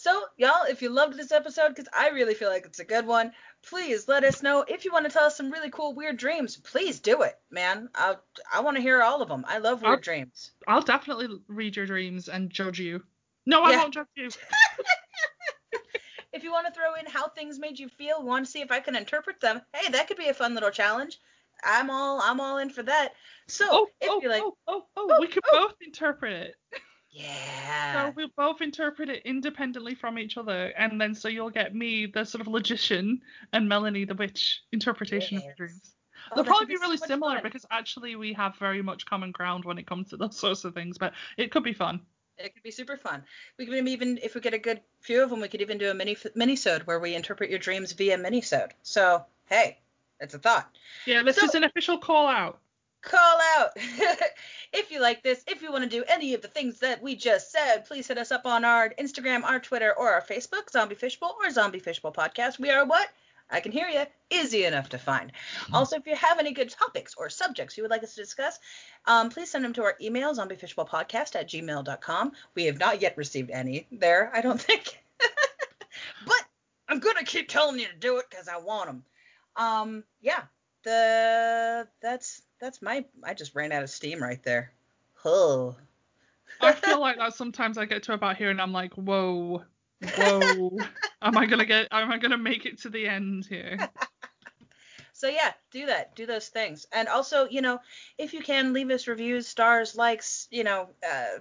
So, y'all, if you loved this episode, because I really feel like it's a good one, please let us know. If you want to tell us some really cool, weird dreams, please do it, man. I I want to hear all of them. I love weird I'll- dreams. I'll definitely read your dreams and judge you. No, I Yeah. won't judge you. If you want to throw in how things made you feel, want to see if I can interpret them, hey, that could be a fun little challenge. I'm all I'm all in for that. So, Oh, if oh, you like, oh, oh, oh, Oh, we could oh. both interpret it. yeah. So we both interpret it independently from each other, and then so you'll get me, the sort of logician, and Melanie, the witch, interpretation of your dreams. Oh, They'll probably could be really much similar fun. because actually we have very much common ground when it comes to those sorts of things, but it could be fun. It could be super fun. We could even, if we get a good few of them, we could even do a mini mini-sode where we interpret your dreams via mini-sode. So, hey, it's a thought. Yeah, this So- is an official call out. Call out! if you like this, if you want to do any of the things that we just said, please hit us up on our Instagram, our Twitter, or our Facebook, Zombie Fishbowl or Zombie Fishbowl Podcast. We are what? I can hear you. Easy enough to find. Also, if you have any good topics or subjects you would like us to discuss, um, please send them to our email, zombiefishbowlpodcast at gmail.com. We have not yet received any there, I don't think. but I'm going to keep telling you to do it because I want them. Um, yeah, the that's that's my I just ran out of steam right there. Oh. I feel like that sometimes I get to about here and I'm like, whoa, whoa, am I gonna get? Am I gonna make it to the end here? So yeah, do that. Do those things. And also, you know, if you can leave us reviews, stars, likes, you know, uh,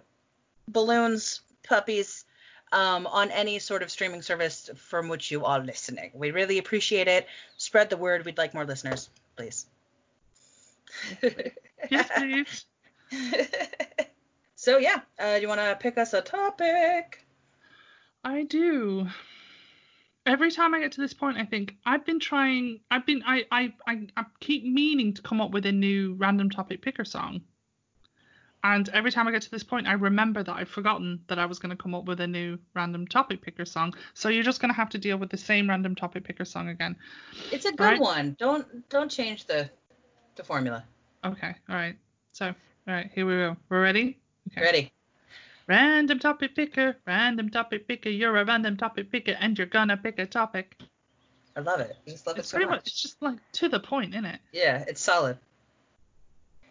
balloons, puppies, um, on any sort of streaming service from which you are listening. We really appreciate it. Spread the word. We'd like more listeners, please. Yes, please. so yeah, uh, do you want to pick us a topic? I do. Every time I get to this point, I think I've been trying. I've been. I. I. I, I keep meaning to come up with a new random topic picker song. And every time I get to this point, I remember that I've forgotten that I was going to come up with a new random topic picker song. So you're just going to have to deal with the same random topic picker song again. It's a good Right. one. Don't don't change the the formula. Okay. All right. So, all right. Here we go. We're ready. Okay. Ready? Random topic picker. Random topic picker. You're a random topic picker, and you're gonna pick a topic. I love it. I just love It's it so pretty much. much just like to the point, isn't it? Yeah, it's solid.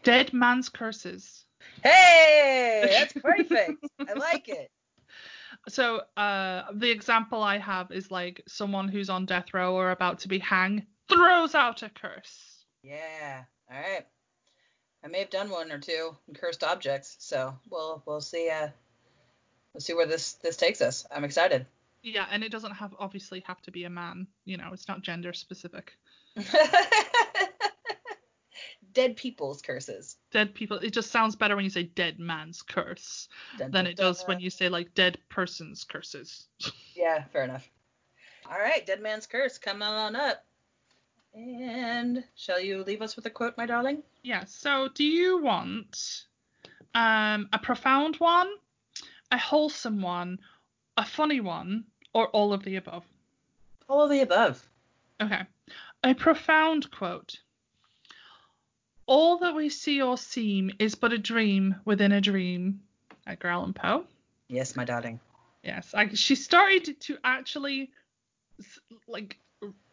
Dead man's curses. Hey, that's perfect. I like it. So uh, the example I have is like someone who's on death row or about to be hanged throws out a curse. Yeah. All right. I may have done one or two cursed objects, so we'll we'll see. Uh, we'll see where this this takes us. I'm excited. Yeah, and it doesn't have obviously have to be a man. You know, it's not gender specific. Dead people's curses. Dead people. It just sounds better when you say dead man's curse Dun, than it does when you say like dead person's curses. Yeah, fair enough. All right, Dead Man's Curse, come on up. And shall you leave us with a quote, my darling? Yeah. So, do you want um, a profound one, a wholesome one, a funny one, or all of the above? All of the above. Okay. A profound quote. All that we see or seem is but a dream within a dream. Edgar Allan Poe. Yes, my darling. Yes, I, she started to actually like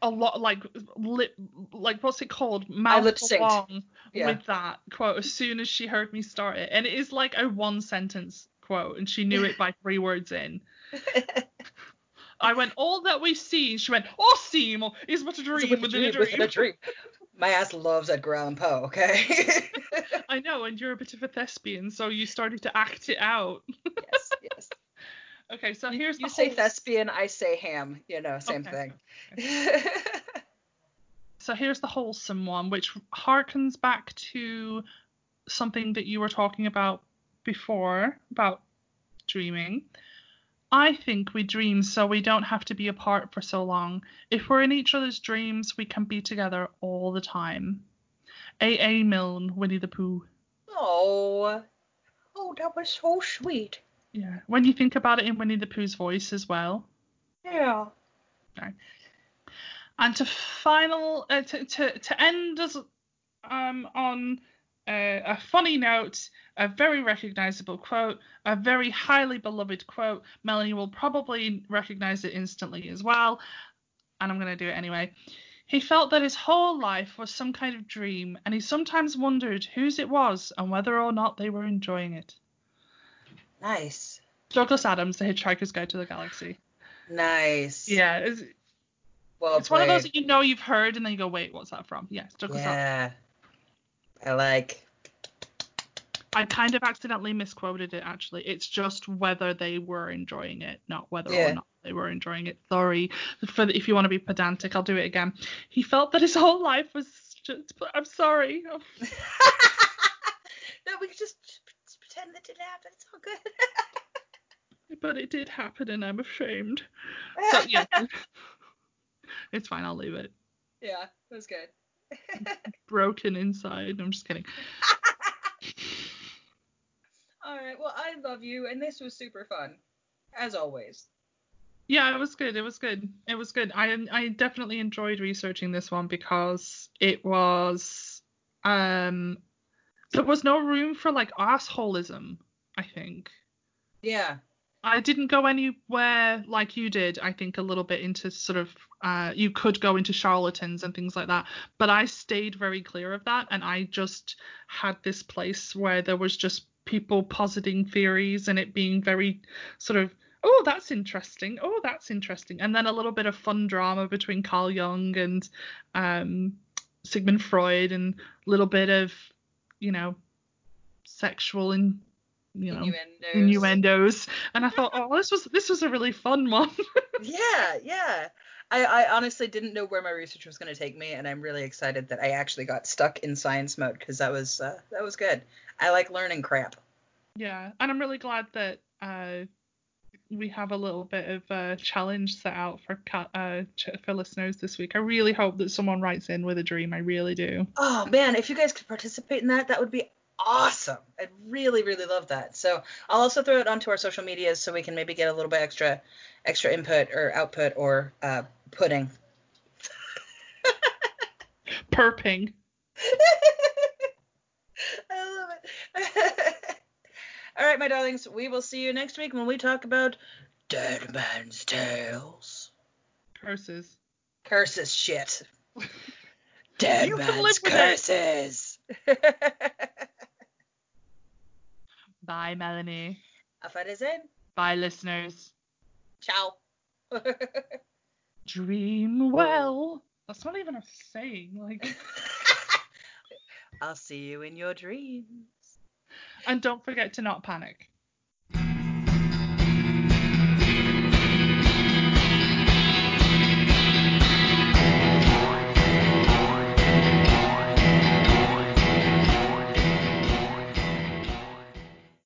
a lot like lip like what's it called mouth along Yeah. with that quote as soon as she heard me start it and it is like a one sentence quote and she knew it by three words in i went all that we see she went all seem is but a dream Within a within a dream. My ass loves Edgar Allan Poe, okay? i know and you're a bit of a thespian so you started to act it out yes, yes. okay so here's You the say whole- thespian, I say ham. You know, same Okay. thing. So here's the wholesome one, which harkens back to something that you were talking about before about dreaming. I think we dream so we don't have to be apart for so long. If we're in each other's dreams, we can be together all the time. A.A. Milne, Winnie the Pooh. oh. Oh, that was so sweet. Yeah. When you think about it in Winnie the Pooh's voice as well. Yeah. And to final uh, to, to to end us um, on uh, a funny note, a very recognizable quote, a very highly beloved quote. Melanie will probably recognize it instantly as well, and I'm going to do it anyway. He felt that his whole life was some kind of dream, and he sometimes wondered whose it was and whether or not they were enjoying it. Nice. Douglas Adams, The Hitchhiker's Guide to the Galaxy. Nice. Yeah, it's, Well it's one of those that you know you've heard, and then you go, wait, what's that from? Yes, Douglas Adams. Yeah. I like. I kind of accidentally misquoted it actually. It's just whether they were enjoying it, not whether Yeah. or not they were enjoying it. Sorry. For the, if you want to be pedantic, I'll do it again. He felt that his whole life was just I'm sorry. Oh. no, we could just, just pretend that didn't happen. It's all good. But it did happen and I'm ashamed. So yeah. it's fine, I'll leave it. yeah, it was good. Broken inside. I'm just kidding. All right. Well, I love you, and this was super fun, as always. Yeah, it was good. It was good. It was good. I I definitely enjoyed researching this one because it was um there was no room for like assholism, I think. Yeah. I didn't go anywhere like you did, I think a little bit into sort of uh you could go into charlatans and things like that, but I stayed very clear of that and I just had this place where there was just people positing theories and it being very sort of oh that's interesting oh that's interesting and then a little bit of fun drama between carl jung and um, sigmund freud and a little bit of you know sexual and you know Innuendos. innuendos and i thought oh this was this was a really fun one Yeah, yeah. I, I honestly didn't know where my research was going to take me, and I'm really excited that I actually got stuck in science mode because that was uh, that was good. I like learning crap. Yeah, and I'm really glad that uh, we have a little bit of a challenge set out for uh, for listeners this week. I really hope that someone writes in with a dream. I really do. Oh man, if you guys could participate in that, that would be awesome. I'd really, really love that. So I'll also throw it onto our social medias so we can maybe get a little bit extra, extra input or output or uh, pudding. Perping. I love it. All right, my darlings, we will see you next week when we talk about Dead Man's Tales. Curses. Curses, shit. Dead you Man's Curses. Bye, Melanie. Auf Wiedersehen. Bye, listeners. Ciao. Dream well. That's not even a saying. Like. I'll see you in your dreams. And don't forget to not panic.